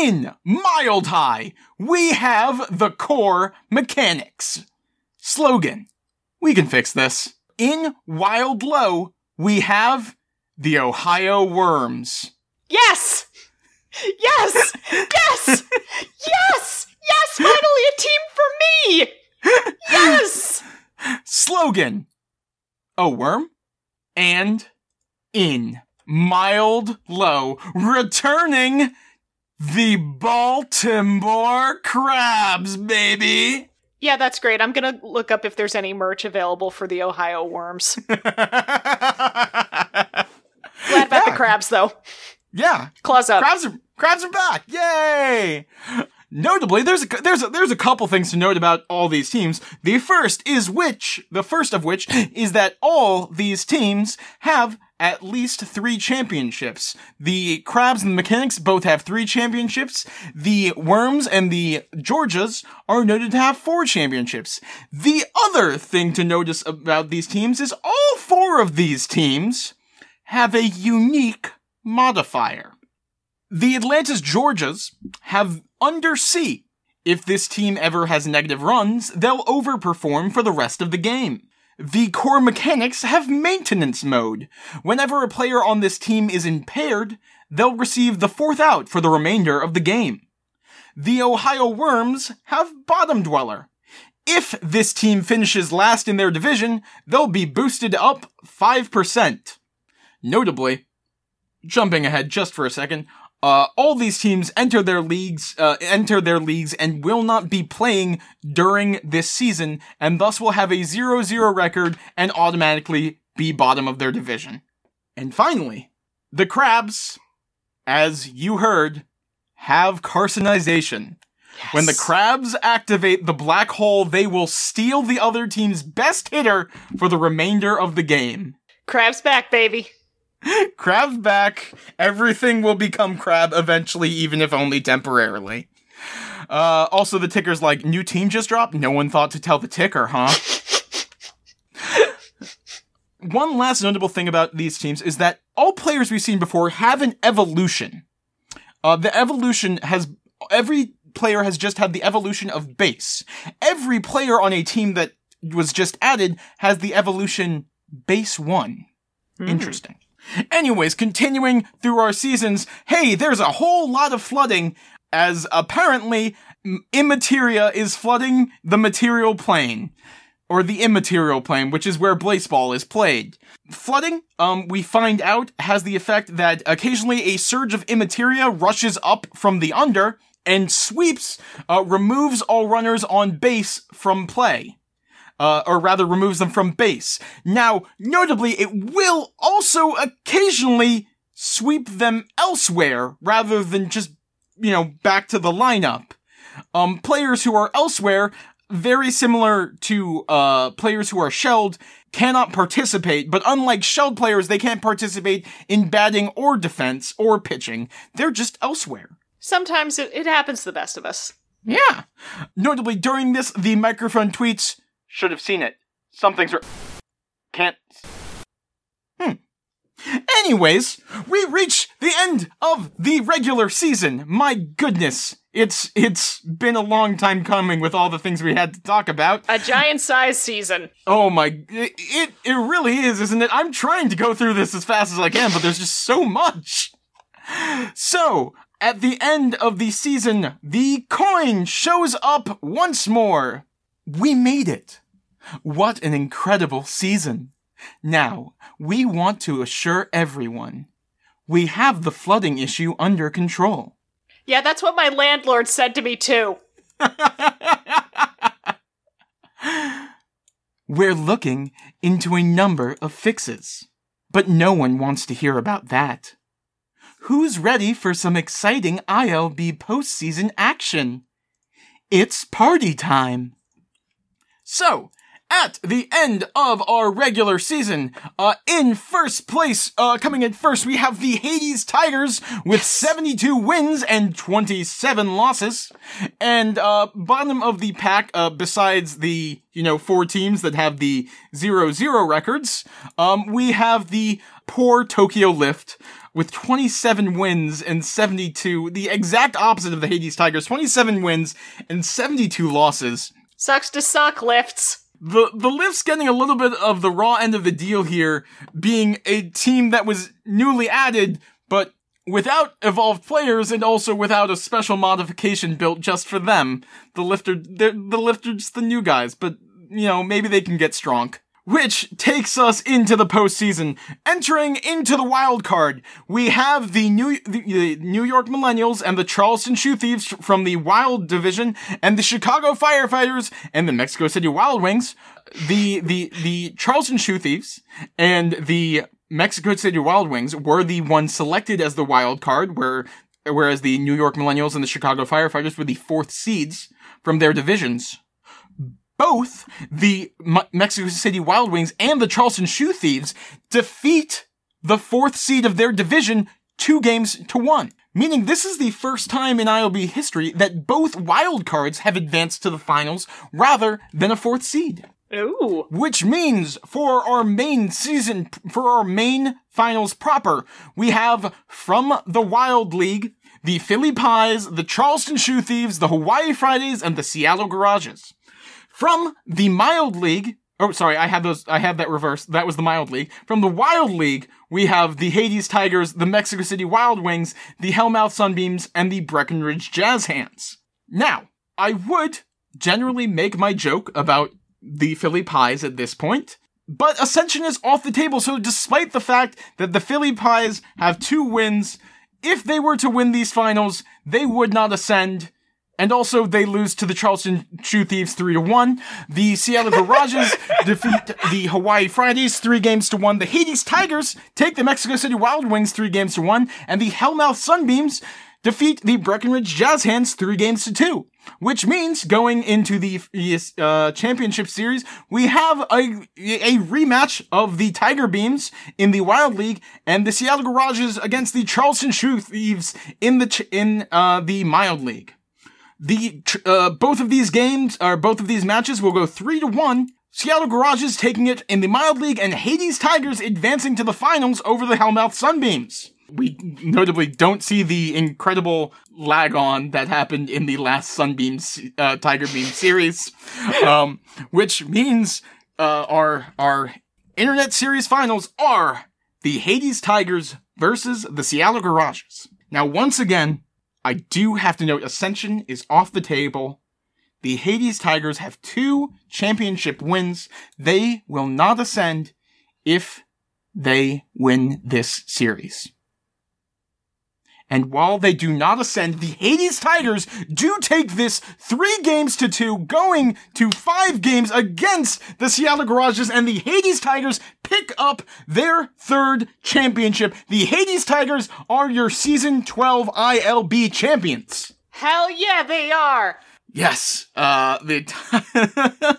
[SPEAKER 1] In Mild High, we have the core mechanics. Slogan, we can fix this. In Wild Low, we have the Ohio Worms.
[SPEAKER 2] Yes! Yes! Yes! yes! Yes! Finally a team for me! Yes!
[SPEAKER 1] Slogan, a worm, and in mild low, returning the Baltimore Crabs, baby.
[SPEAKER 2] Yeah, that's great. I'm gonna look up if there's any merch available for the Ohio Worms. *laughs* Glad about the crabs, though.
[SPEAKER 1] yeah,
[SPEAKER 2] Claws up.
[SPEAKER 1] crabs are crabs are back! Yay! Notably, there's a, there's a, there's a couple things to note about all these teams. The first is which, the first of which is that all these teams have at least three championships. The Crabs and the Mechanics both have three championships. The Worms and the Georgias are noted to have four championships. The other thing to notice about these teams is all four of these teams have a unique modifier. The Atlantis Georgias have Undersea. If this team ever has negative runs, they'll overperform for the rest of the game. The core mechanics have maintenance mode. Whenever a player on this team is impaired, they'll receive the fourth out for the remainder of the game. The Ohio Worms have bottom dweller. If this team finishes last in their division, they'll be boosted up 5%. Notably, jumping ahead just for a second, uh, all these teams enter their leagues, uh, enter their leagues and will not be playing during this season, and thus will have a 0-0 record and automatically be bottom of their division. And finally, the Crabs, as you heard, have carcinization. When the Crabs activate the black hole, they will steal the other team's best hitter for the remainder of the game.
[SPEAKER 2] Crab's back, baby.
[SPEAKER 1] Crab's back. Everything will become crab eventually, even if only temporarily. Uh, also, the ticker's like, new team just dropped? No one thought to tell the ticker, huh? *laughs* One last notable thing about these teams is that all players we've seen before have an evolution. Uh, the evolution has, every player has just had the evolution of base. Every player on a team that was just added has the evolution base one. Interesting. Anyways, continuing through our seasons, hey, there's a whole lot of flooding as apparently Immateria is flooding the material plane. Or the immaterial plane, which is where Blaseball is played. Flooding, um, we find out, has the effect that occasionally a surge of immateria rushes up from the under and sweeps, uh, removes all runners on base from play uh, or rather removes them from base. Now, notably, it will also occasionally sweep them elsewhere rather than just, you know, back to the lineup. Um, players who are elsewhere, very similar to, uh, players who are shelled, cannot participate, but unlike shelled players, they can't participate in batting or defense or pitching. They're just elsewhere.
[SPEAKER 2] Sometimes it, it happens to the best of us.
[SPEAKER 1] Yeah. Notably, during this, the microphone tweets, should have seen it. Something's r- can't. Hmm. Anyways, we reach the end of the regular season. My goodness. It's it's been a long time coming with all the things we had to talk about.
[SPEAKER 2] A giant size season.
[SPEAKER 1] Oh my it it really is, isn't it? I'm trying to go through this as fast as I can, but there's just so much. So, at the end of the season, the coin shows up once more. We made it. What an incredible season. Now, we want to assure everyone we have the flooding issue under control.
[SPEAKER 2] Yeah, that's what my landlord said to me too. *laughs*
[SPEAKER 1] We're looking into a number of fixes, but no one wants to hear about that. Who's ready for some exciting ILB postseason action? It's party time! So, at the end of our regular season, uh, in first place, uh, coming in first, we have the Hades Tigers with 72 wins and 27 losses. And, uh, bottom of the pack, uh, besides the, you know, four teams that have the 0-0 records, um, we have the poor Tokyo Lift with 27 wins and 72, the exact opposite of the Hades Tigers, 27 wins and 72 losses
[SPEAKER 2] Sucks to suck lifts.
[SPEAKER 1] the the Lift's getting a little bit of the raw end of the deal here, being a team that was newly added, but without evolved players and also without a special modification built just for them. The Lifter, the Lifter's the new guys, but you know maybe they can get strong. Which takes us into the postseason. Entering into the wild card, we have the New the, New York Millennials and the Charleston Shoe Thieves from the Wild Division, and the Chicago Firefighters and the Mexico City Wild Wings. The the the Charleston Shoe Thieves and the Mexico City Wild Wings were the ones selected as the wild card, where whereas the New York Millennials and the Chicago Firefighters were the fourth seeds from their divisions. Both the Mexico City Wild Wings and the Charleston Shoe Thieves defeat the fourth seed of their division two games to one. Meaning this is the first time in ILB history that both wild cards have advanced to the finals rather than a fourth seed.
[SPEAKER 2] Ooh.
[SPEAKER 1] Which means for our main season, for our main finals proper, we have from the Wild League, the Philly Pies, the Charleston Shoe Thieves, the Hawaii Fridays, and the Seattle Garages. From the Mild League, oh sorry, I had those, I had that reversed. That was the Mild League. From the Wild League, we have the Hades Tigers, the Mexico City Wild Wings, the Hellmouth Sunbeams, and the Breckenridge Jazz Hands. Now, I would generally make my joke about the Philly Pies at this point. But Ascension is off the table, so despite the fact that the Philly Pies have two wins, if they were to win these finals, they would not ascend. And also, they lose to the Charleston Shoe Thieves 3 to 1. The Seattle Garages *laughs* defeat the Hawaii Fridays 3 games to 1. The Hades Tigers take the Mexico City Wild Wings 3 games to 1. And the Hellmouth Sunbeams defeat the Breckenridge Jazz Hands 3 games to 2. Which means going into the uh, championship series, we have a, a rematch of the Tiger Beams in the Wild League and the Seattle Garages against the Charleston Shoe Thieves in the ch- in uh, the Mild League. The uh, both of these games or both of these matches will go three to one. Seattle Garages taking it in the Mild League and Hades Tigers advancing to the finals over the Hellmouth Sunbeams. We notably don't see the incredible lag on that happened in the last Sunbeams uh, Tiger Beam series, *laughs* um, which means uh, our our internet series finals are the Hades Tigers versus the Seattle Garages. Now, once again, I do have to note Ascension is off the table. The Hades Tigers have two championship wins. They will not ascend if they win this series. And while they do not ascend, the Hades Tigers do take this three games to two, going to five games against the Seattle Garages, and the Hades Tigers pick up their third championship. The Hades Tigers are your season 12 ILB champions.
[SPEAKER 2] Hell yeah, they are.
[SPEAKER 1] Yes, uh, the, *laughs*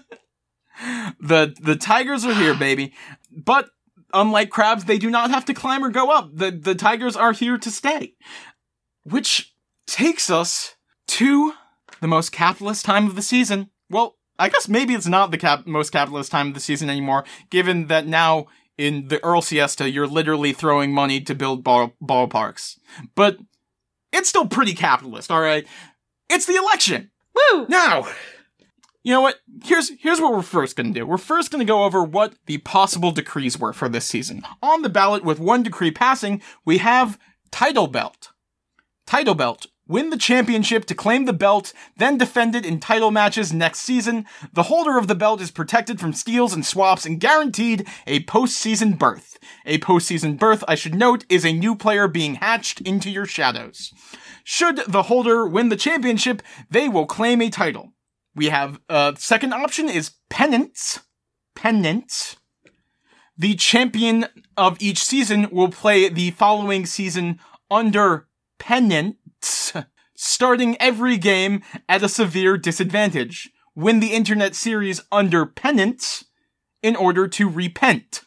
[SPEAKER 1] the, the Tigers are here, baby. But unlike crabs, they do not have to climb or go up. The the tigers are here to stay. Which takes us to the most capitalist time of the season. Well, I guess maybe it's not the cap- most capitalist time of the season anymore, given that now in the Earl Siesta, you're literally throwing money to build ball- ballparks. But it's still pretty capitalist, alright? It's the election!
[SPEAKER 2] Woo!
[SPEAKER 1] Now, you know what? Here's here's what we're first going to do. We're first going to go over what the possible decrees were for this season. On the ballot, with one decree passing, we have title belt. Title belt. Win the championship to claim the belt, then defend it in title matches next season. The holder of the belt is protected from steals and swaps and guaranteed a postseason birth. A postseason birth, I should note, is a new player being hatched into your shadows. Should the holder win the championship, they will claim a title. We have uh second option is pennants. Pennants. The champion of each season will play the following season under pennants, starting every game at a severe disadvantage. Win the internet series under pennants in order to repent.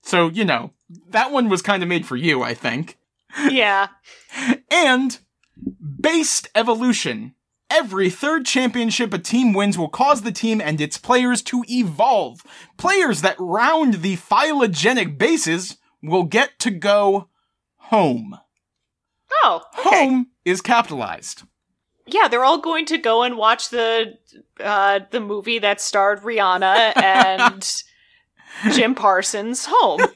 [SPEAKER 1] So, you know, that one was kind of made for you, I think.
[SPEAKER 2] Yeah. *laughs*
[SPEAKER 1] And based evolution. Every third championship a team wins will cause the team and its players to evolve. Players that round the phylogenetic bases will get to go home.
[SPEAKER 2] Oh, okay.
[SPEAKER 1] Home is capitalized.
[SPEAKER 2] Yeah, they're all going to go and watch the uh the movie that starred Rihanna and *laughs* Jim Parsons Home. *laughs*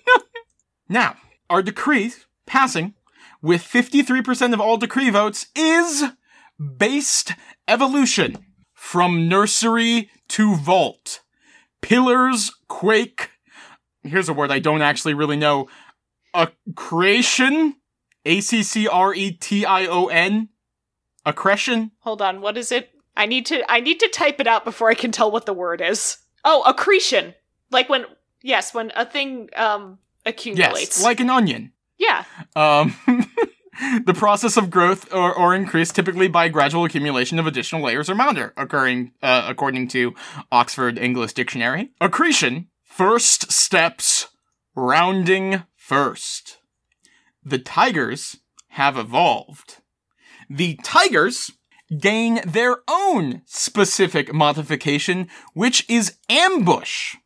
[SPEAKER 1] Now, our decree passing with 53% of all decree votes is based evolution from nursery to vault. Pillars quake. Here's a word I don't actually really know. A creation? A C C R E T I O N? Accretion?
[SPEAKER 2] Hold on, what is it? I need to I need to type it out before I can tell what the word is. Oh, accretion. Like when yes, when a thing um accumulates.
[SPEAKER 1] Yes, like an onion.
[SPEAKER 2] yeah.
[SPEAKER 1] Um, *laughs* *laughs* the process of growth or, or increase typically by gradual accumulation of additional layers or matter, occurring uh, according to Oxford English Dictionary. Accretion, first steps, rounding first. The tigers have evolved. The tigers gain their own specific modification, which is ambush.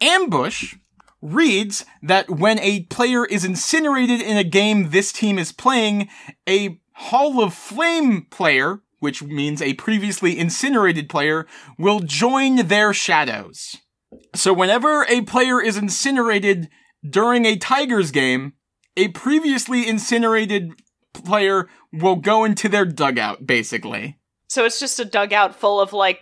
[SPEAKER 1] Ambush reads that when a player is incinerated in a game this team is playing, a Hall of Flame player, which means a previously incinerated player, will join their shadows. So whenever a player is incinerated during a Tigers game, a previously incinerated player will go into their dugout, basically.
[SPEAKER 2] So it's just a dugout full of like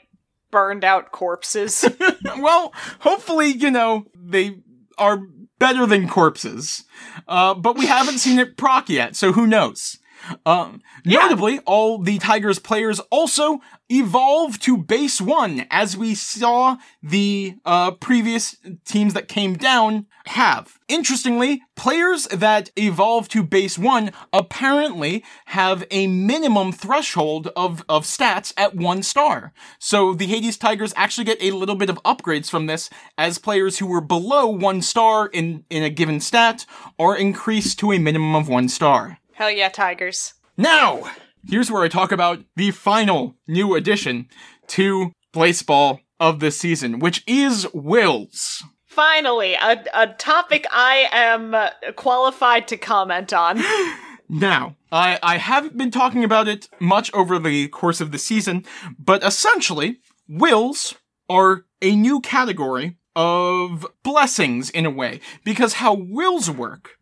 [SPEAKER 2] burned out corpses. *laughs*
[SPEAKER 1] well, hopefully, you know, they are better than corpses. Uh, but we haven't seen it proc yet, so who knows? Um, notably, all the Tigers players also evolve to base one, as we saw the uh, previous teams that came down have. Interestingly, players that evolve to base one apparently have a minimum threshold of, of stats at one star. So the Hades Tigers actually get a little bit of upgrades from this as players who were below one star in, in a given stat are increased to a minimum of one star.
[SPEAKER 2] Hell yeah, tigers.
[SPEAKER 1] Now, here's where I talk about the final new addition to Blaseball of this season, which is Wills.
[SPEAKER 2] Finally, a, a topic I am qualified to comment on. *laughs* *laughs*
[SPEAKER 1] Now, I, I haven't been talking about it much over the course of the season, but essentially, wills are a new category of blessings in a way, because how wills work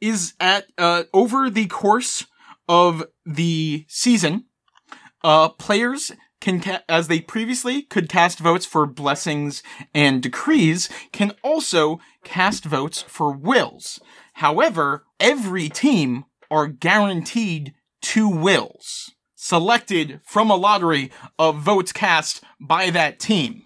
[SPEAKER 1] is at, uh, over the course of the season, uh, players can, ca- as they previously could cast votes for blessings and decrees, can also cast votes for wills. However, every team are guaranteed two wills selected from a lottery of votes cast by that team.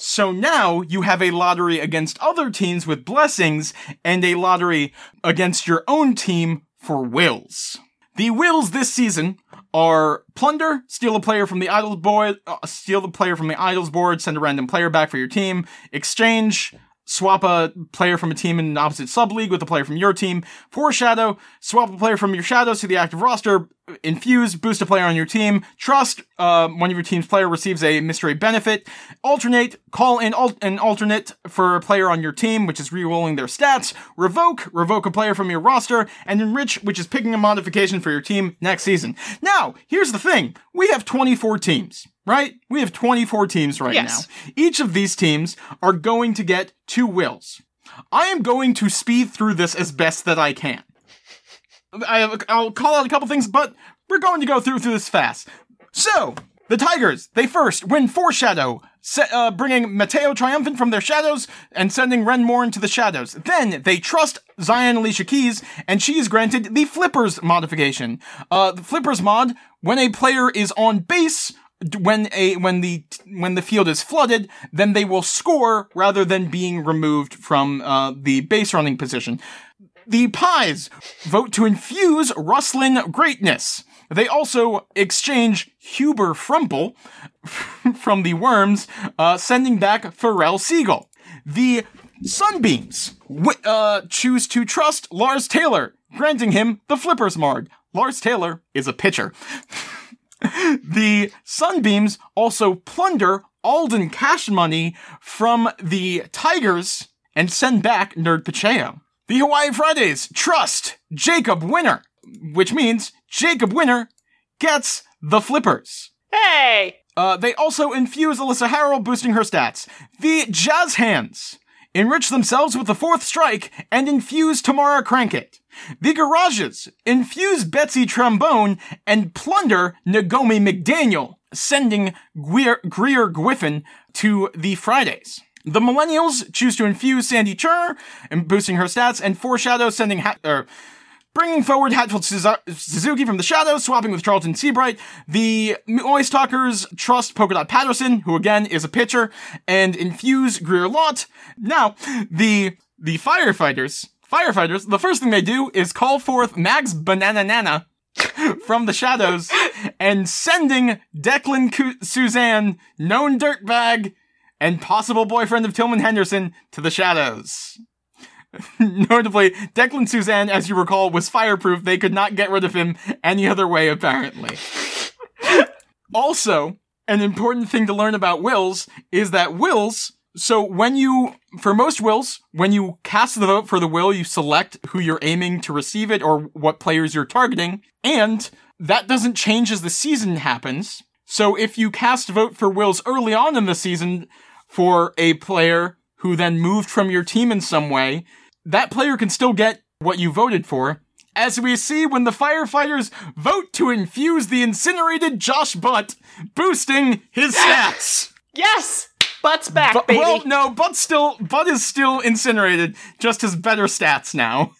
[SPEAKER 1] So now you have a lottery against other teams with blessings and a lottery against your own team for wills. The wills this season are plunder, steal a player from the idols board, uh, steal the player from the idols board, send a random player back for your team, exchange, swap a player from a team in an opposite sub league with a player from your team, foreshadow, swap a player from your shadows to the active roster, infuse, boost a player on your team, trust, uh, one of your team's player receives a mystery benefit, alternate, call in al- an alternate for a player on your team, which is re-rolling their stats, revoke, revoke a player from your roster, and enrich, which is picking a modification for your team next season. Now, here's the thing. We have 24 teams, right? We have 24 teams right
[SPEAKER 2] Yes.
[SPEAKER 1] now. Each of these teams are going to get two wills. I am going to speed through this as best that I can. I, I'll call out a couple things, but we're going to go through through this fast. So, the Tigers, they first win Foreshadow, se- uh, bringing Mateo Triumphant from their shadows and sending Ren Moore into the shadows. Then they trust Zion Aliciakeyes, and she is granted the Flippers modification. Uh, the Flippers mod, when a player is on base, when a when the when the field is flooded, then they will score rather than being removed from uh, the base running position. The Pies vote to infuse Rustlin greatness. They also exchange Huber Frumple *laughs* from the Worms, uh, sending back Farrell Seagull. The Sunbeams wi- uh, choose to trust Lars Taylor, granting him the Flippers Mard. Lars Taylor is a pitcher. *laughs* the Sunbeams also plunder Alden Cash Money from the Tigers and send back Nerd Pacheco. The Hawaii Fridays trust Jacob Winner, which means Jacob Winner gets the Flippers.
[SPEAKER 2] Hey!
[SPEAKER 1] Uh, they also infuse Alyssa Harrell, boosting her stats. The Jazz Hands enrich themselves with the fourth strike and infuse Tamara Crankit. The Garages infuse Betsy Trombone and plunder Nagomi McDaniel, sending Greer, Greer Griffin to the Fridays. The Millennials choose to infuse Sandy Turner and boosting her stats, and Foreshadow sending hat, er, Bringing forward Hatfield Suzuki from the shadows, swapping with Charlton Seabright. The Moist Talkers trust Polka Dot Patterson, who again is a pitcher, and infuse Greer Lott. Now, the the firefighters, firefighters, the first thing they do is call forth Mags Banana Nana *laughs* from the shadows and sending Declan Cu- Suzanne, known dirtbag and possible boyfriend of Tillman Henderson, to the shadows. *laughs* Notably, Declan Suzanne, as you recall, was fireproof. They could not get rid of him any other way, apparently. *laughs* also, an important thing to learn about wills is that wills so when you, for most wills, when you cast the vote for the will, you select who you're aiming to receive it or what players you're targeting, and that doesn't change as the season happens. So if you cast vote for wills early on in the season for a player who then moved from your team in some way, that player can still get what you voted for. As we see when the firefighters vote to infuse the incinerated Josh Butt, boosting his *laughs* stats.
[SPEAKER 2] Yes! Butt's back,
[SPEAKER 1] But,
[SPEAKER 2] baby.
[SPEAKER 1] well, no, Butt's still Butt is still incinerated, just has better stats now.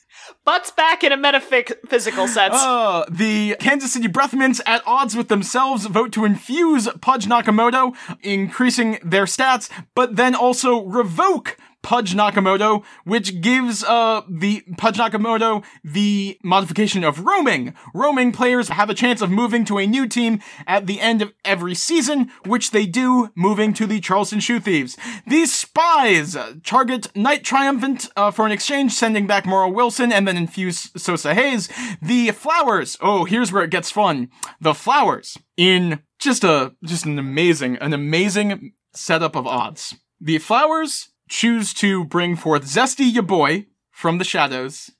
[SPEAKER 2] Butt's back in a metaphysical sense.
[SPEAKER 1] Uh, the Kansas City Breathmints at odds with themselves vote to infuse Pudge Nakamoto, increasing their stats, but then also revoke Pudge Nakamoto, which gives uh the Pudge Nakamoto the modification of roaming. Roaming players have a chance of moving to a new team at the end of every season, which they do, moving to the Charleston Shoe Thieves. These spies target Knight Triumphant uh, for an exchange, sending back Morrow Wilson and then infuse Sosa Hayes. The flowers. Oh, here's where it gets fun. The flowers in just a just an amazing an amazing setup of odds. The flowers choose to bring forth Zesty Ya Boy from the shadows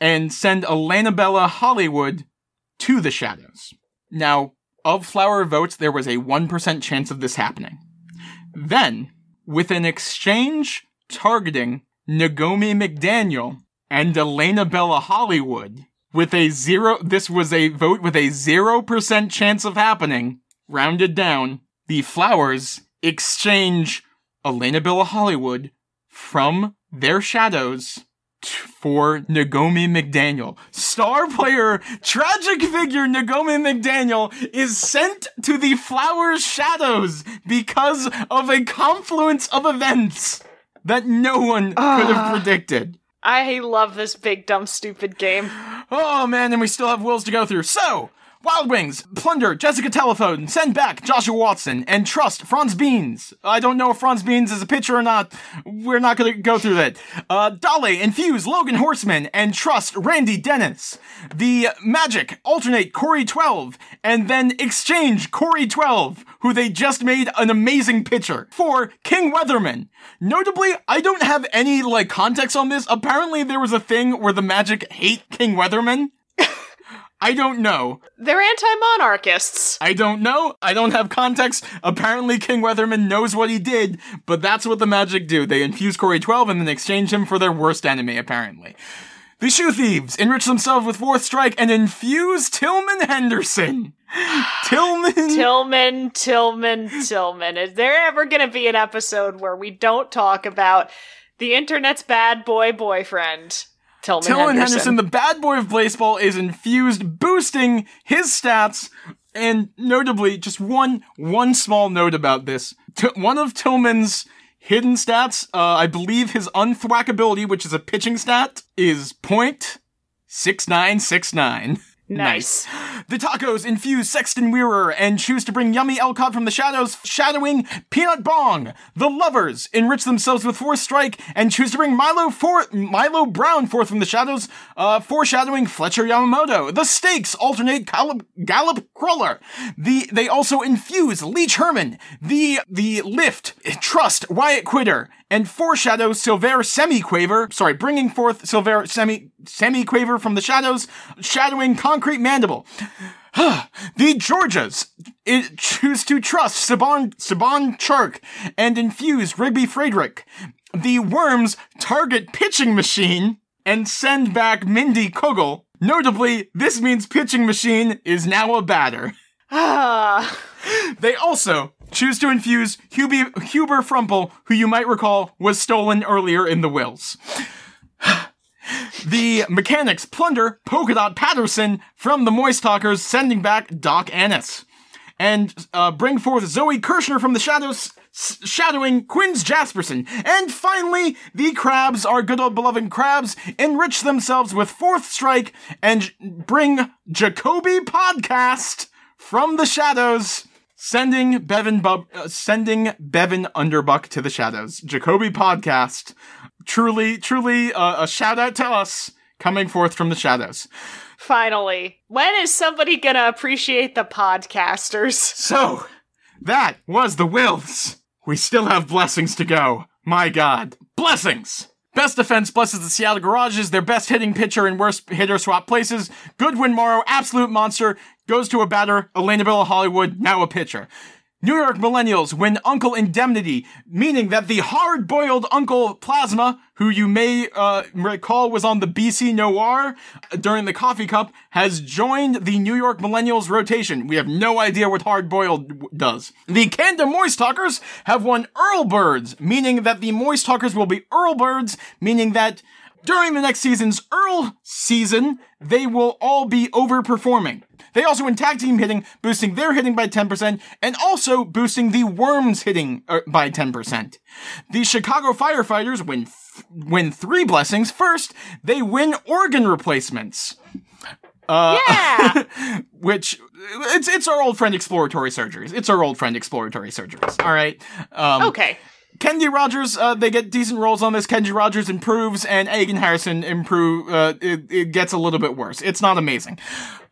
[SPEAKER 1] and send Alaynabella Hollywood to the shadows. Now, of flower votes, there was a 1% chance of this happening. Then, with an exchange targeting Nagomi McDaniel and Alaynabella Hollywood, with a zero, this was a vote with a 0% chance of happening, rounded down, the flowers exchange Alaynabella Hollywood from their shadows t- for Nagomi McDaniel. Star player, tragic figure Nagomi McDaniel is sent to the Flowers shadows because of a confluence of events that no one could have ah. predicted.
[SPEAKER 2] I love this big, dumb, stupid game.
[SPEAKER 1] Oh man, and we still have wills to go through. So, Wild Wings, Plunder, Jessica Telephone, send back Joshua Watson, and trust Franz Beans. I don't know if Franz Beans is a pitcher or not. We're not gonna go through that. Uh, Dale, infuse Logan Horseman, and trust Randy Dennis. The Magic, alternate Corey 12, and then exchange Corey 12, who they just made an amazing pitcher, for King Weatherman. Notably, I don't have any, like, context on this. Apparently there was a thing where the Magic hate King Weatherman. I don't know.
[SPEAKER 2] They're anti-monarchists.
[SPEAKER 1] I don't know. I don't have context. Apparently, King Weatherman knows what he did, but that's what the Magic do. They infuse Corey 12 and then exchange him for their worst enemy, apparently. The Shoe Thieves enrich themselves with Fourth Strike and infuse Tillman Henderson. *sighs* Tillman.
[SPEAKER 2] Tillman, Tillman, Tillman. Is there ever going to be an episode where we don't talk about the internet's bad boy boyfriend, Tillman,
[SPEAKER 1] Tillman
[SPEAKER 2] Henderson?
[SPEAKER 1] Henderson, the bad boy of baseball, is infused, boosting his stats. And notably, just one one small note about this: T- one of Tillman's hidden stats, uh, I believe his unthwackability, which is a pitching stat, is point six nine six nine. *laughs*
[SPEAKER 2] Nice. *gasps*
[SPEAKER 1] The tacos infuse Sexton Wearer and choose to bring Yummy Elcott from the shadows, shadowing Peanut Bong. The lovers enrich themselves with Fourth Strike and choose to bring Milo for- Milo Brown forth from the shadows, uh, foreshadowing Fletcher Yamamoto. The stakes alternate Gallop, Gallop Crawler. The they also infuse Leech Herman. The the lift trust Wyatt Quitter and foreshadow Silver Semi-Quaver, sorry, bringing forth Silver Semi Semi-Quaver from the shadows, shadowing Concrete Mandible. *sighs* the Georgias it, choose to trust Saban, Saban Chark and infuse Rigby Friedrich. The Worms target Pitching Machine and send back Mindy Kogel. Notably, this means Pitching Machine is now a batter.
[SPEAKER 2] Ah,
[SPEAKER 1] They also choose to infuse Hubie, Huber Frumple, who you might recall was stolen earlier in the wills. *sighs* the mechanics plunder Polka Dot Patterson from the Moist Talkers, sending back Doc Annis. And uh, bring forth Zoe Kirshner from the shadows, s- shadowing Quinn's Jasperson. And finally, the crabs, our good old beloved crabs, enrich themselves with fourth strike and j- bring Jacoby podcast from the shadows. Sending Bevan Bub- uh, sending Bevan Underbuck to the shadows. Jacoby podcast. Truly, truly uh, a shout out to us coming forth from the shadows.
[SPEAKER 2] Finally. When is somebody gonna appreciate the podcasters?
[SPEAKER 1] So, that was the Wills. We still have blessings to go. My god. Blessings! Best defense blesses the Seattle Garages, their best hitting pitcher and worst hitter swap places. Goodwin Morrow, absolute monster, goes to a batter. Elena Bill Hollywood, now a pitcher. New York Millennials win Uncle Indemnity, meaning that the hard boiled Uncle Plasma, who you may uh, recall was on the BC Noir during the coffee cup, has joined the New York Millennials rotation. We have no idea what hard boiled does. The Canada Moist Talkers have won Earl Birds, meaning that the Moist Talkers will be Earl Birds, meaning that during the next season's Earl season, they will all be overperforming. They also win tag team hitting, boosting their hitting by 10%, and also boosting the Worms hitting uh, by 10%. The Chicago Firefighters win th- win three blessings. First, they win organ replacements. Uh,
[SPEAKER 2] Yeah! *laughs*
[SPEAKER 1] which it's it's our old friend exploratory surgeries. It's our old friend exploratory surgeries. All right. Um,
[SPEAKER 2] okay.
[SPEAKER 1] Kennedy Rodgers, uh, they get decent roles on this. Kennedy Rodgers improves, and Agan Harrison improve. Uh, it, it gets a little bit worse. It's not amazing.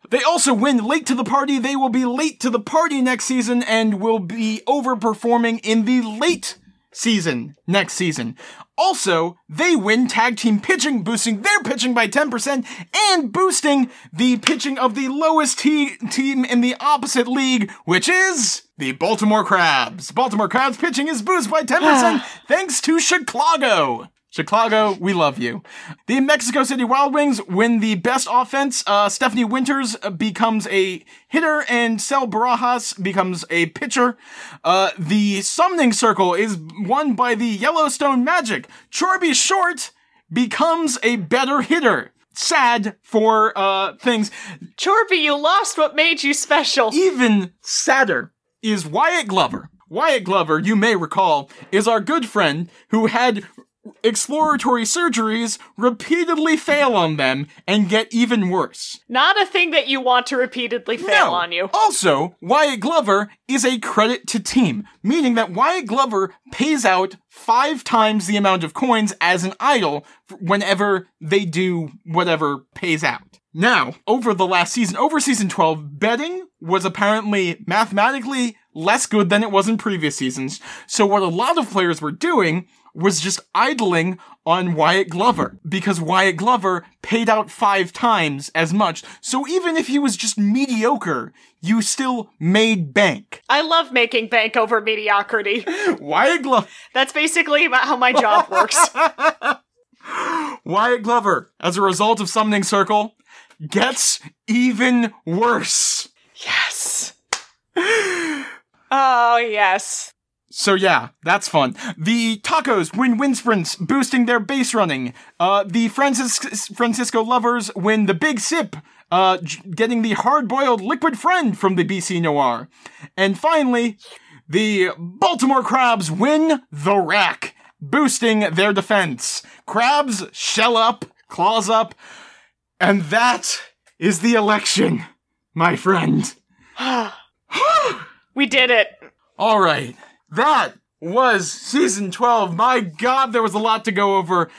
[SPEAKER 1] They also win late to the party. They will be late to the party next season and will be overperforming in the late season next season. Also, they win tag team pitching, boosting their pitching by 10% and boosting the pitching of the lowest te- team in the opposite league, which is the Baltimore Crabs. Baltimore Crabs pitching is boosted by 10% *sighs* thanks to Chicago. Chicago, we love you. The Mexico City Wild Wings win the best offense. Uh, Stephanie Winters uh, becomes a hitter and Cell Barajas becomes a pitcher. Uh, the Summoning Circle is won by the Yellowstone Magic. Chorby Short becomes a better hitter. Sad for, uh, things.
[SPEAKER 2] Chorby, you lost what made you special.
[SPEAKER 1] Even sadder is Wyatt Glover. Wyatt Glover, you may recall, is our good friend who had exploratory surgeries repeatedly fail on them and get even worse.
[SPEAKER 2] Not a thing that you want to repeatedly fail on you.
[SPEAKER 1] Also, Wyatt Glover is a credit to team, meaning that Wyatt Glover pays out five times the amount of coins as an idol whenever they do whatever pays out. Now, over the last season, over season 12, betting was apparently mathematically less good than it was in previous seasons. So what a lot of players were doing was just idling on Wyatt Glover because Wyatt Glover paid out five times as much. So even if he was just mediocre, you still made bank.
[SPEAKER 2] I love making bank over mediocrity. *laughs*
[SPEAKER 1] Wyatt Glover,
[SPEAKER 2] That's basically about how my job *laughs* works.
[SPEAKER 1] Wyatt Glover, as a result of Summoning Circle, gets even worse.
[SPEAKER 2] yes. Oh, yes.
[SPEAKER 1] So yeah, that's fun. The tacos win wind sprints, boosting their base running. Uh, the Francis- Francisco lovers win the big sip, uh, j- getting the hard-boiled liquid friend from the BC Noir. And finally, the Baltimore Crabs win the rack, boosting their defense. Crabs shell up, claws up, and that is the election, my friend. *gasps*
[SPEAKER 2] We did it.
[SPEAKER 1] All right. That was season 12. My god, there was a lot to go over.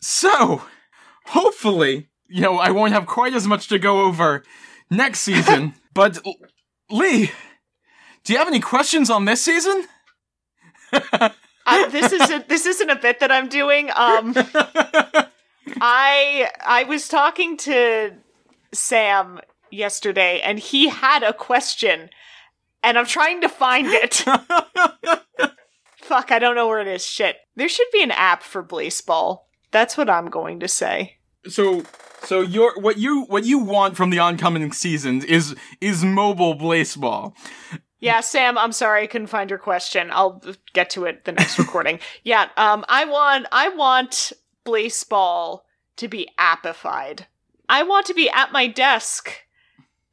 [SPEAKER 1] So, hopefully, you know, I won't have quite as much to go over next season. *laughs* but, Lee, do you have any questions on this season?
[SPEAKER 2] I, *laughs* this isn't this isn't a bit that I'm doing. Um, *laughs* I I was talking to Sam yesterday, and he had a question, and I'm trying to find it. *laughs* Fuck, I don't know where it is. Shit, there should be an app for Blaseball. That's what I'm going to say.
[SPEAKER 1] so, so your what you what you want from the oncoming seasons is is mobile baseball.
[SPEAKER 2] Yeah, Sam, I'm sorry I couldn't find your question. I'll get to it the next recording. *laughs* Yeah, um I want I want Blaseball to be appified. I want to be at my desk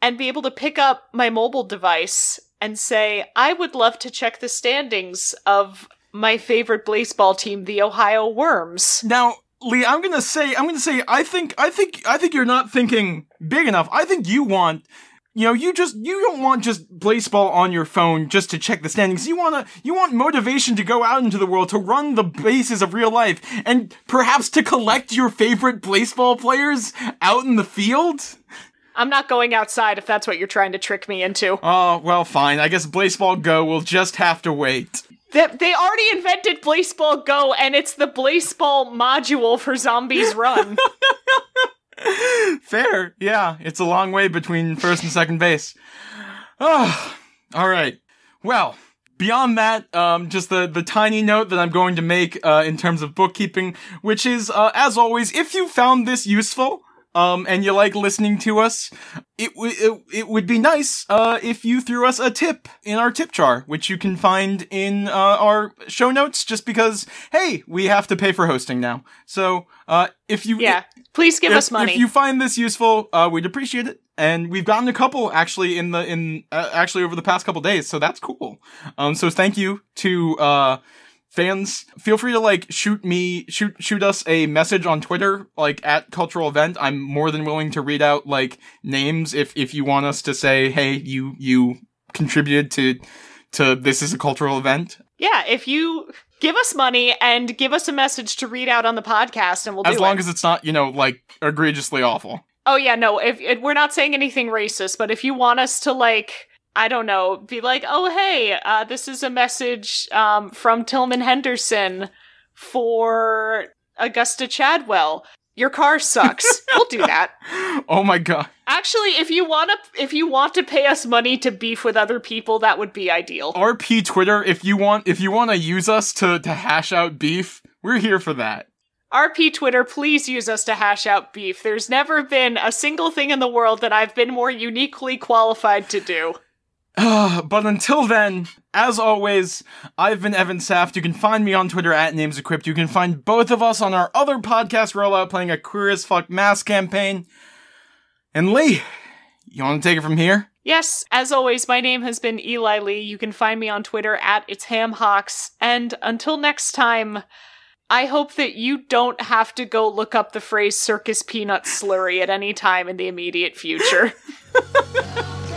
[SPEAKER 2] and be able to pick up my mobile device and say, I would love to check the standings of my favorite baseball team, the Ohio Worms.
[SPEAKER 1] Now, Lee, I'm gonna say, I'm gonna say, I think, I think, I think you're not thinking big enough. I think you want, you know, you just, you don't want just baseball on your phone just to check the standings. You wanna, you want motivation to go out into the world, to run the bases of real life, and perhaps to collect your favorite baseball players out in the field.
[SPEAKER 2] I'm not going outside if that's what you're trying to trick me into.
[SPEAKER 1] Oh, well, fine. I guess Baseball Go will just have to wait.
[SPEAKER 2] They, they already invented Baseball Go, and it's the Baseball module for Zombies Run. *laughs*
[SPEAKER 1] Fair. Yeah, it's a long way between first and second base. Oh, all right. Well, beyond that, um, just the, the tiny note that I'm going to make uh, in terms of bookkeeping, which is, uh, as always, if you found this useful, um, and you like listening to us, it, w- it, it would be nice, uh, if you threw us a tip in our tip jar, which you can find in, uh, our show notes, just because, hey, we have to pay for hosting now. So, uh, if you,
[SPEAKER 2] yeah. Please give
[SPEAKER 1] if,
[SPEAKER 2] us money.
[SPEAKER 1] If you find this useful, uh, we'd appreciate it. And we've gotten a couple actually in the in uh, actually over the past couple days, so that's cool. Um, so thank you to uh fans. Feel free to like shoot me shoot shoot us a message on Twitter like at cultural event. I'm more than willing to read out like names if if you want us to say, hey, you you contributed to to this is a cultural event.
[SPEAKER 2] yeah, if you give us money and give us a message to read out on the podcast, and we'll
[SPEAKER 1] As
[SPEAKER 2] do
[SPEAKER 1] long
[SPEAKER 2] it.
[SPEAKER 1] as it's not you know like egregiously awful.
[SPEAKER 2] Oh yeah, no. If, if we're not saying anything racist, but if you want us to like, I don't know, be like, oh hey, uh, this is a message um, from Tillman Henderson for Augusta Chadwell. Your car sucks. *laughs* we'll do that.
[SPEAKER 1] Oh my god.
[SPEAKER 2] Actually, if you want to, if you want to pay us money to beef with other people, that would be ideal.
[SPEAKER 1] RP Twitter, if you want if you want to use us to to hash out beef, we're here for that.
[SPEAKER 2] RP Twitter, please use us to hash out beef. There's never been a single thing in the world that I've been more uniquely qualified to do.
[SPEAKER 1] Ah, but until then, as always, I've been Evan Saft. You can find me on Twitter at Names Equipped. You can find both of us on our other podcast rollout playing a queer as fuck mass campaign. And Lee, you want to take it from here?
[SPEAKER 2] Yes, as always, my name has been Eli Lee. You can find me on Twitter at it's hamhawks. And until next time, I hope that you don't have to go look up the phrase circus peanut slurry at any time in the immediate future. *laughs*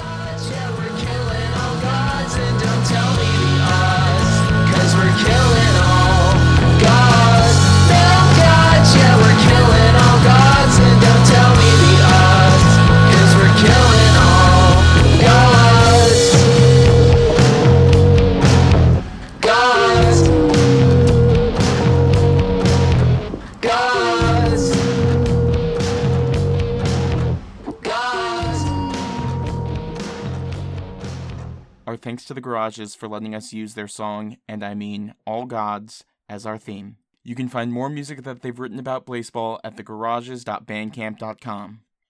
[SPEAKER 1] thanks to the Garages for letting us use their song, and I mean All Gods, as our theme. You can find more music that they've written about baseball at thegarages.bandcamp.com.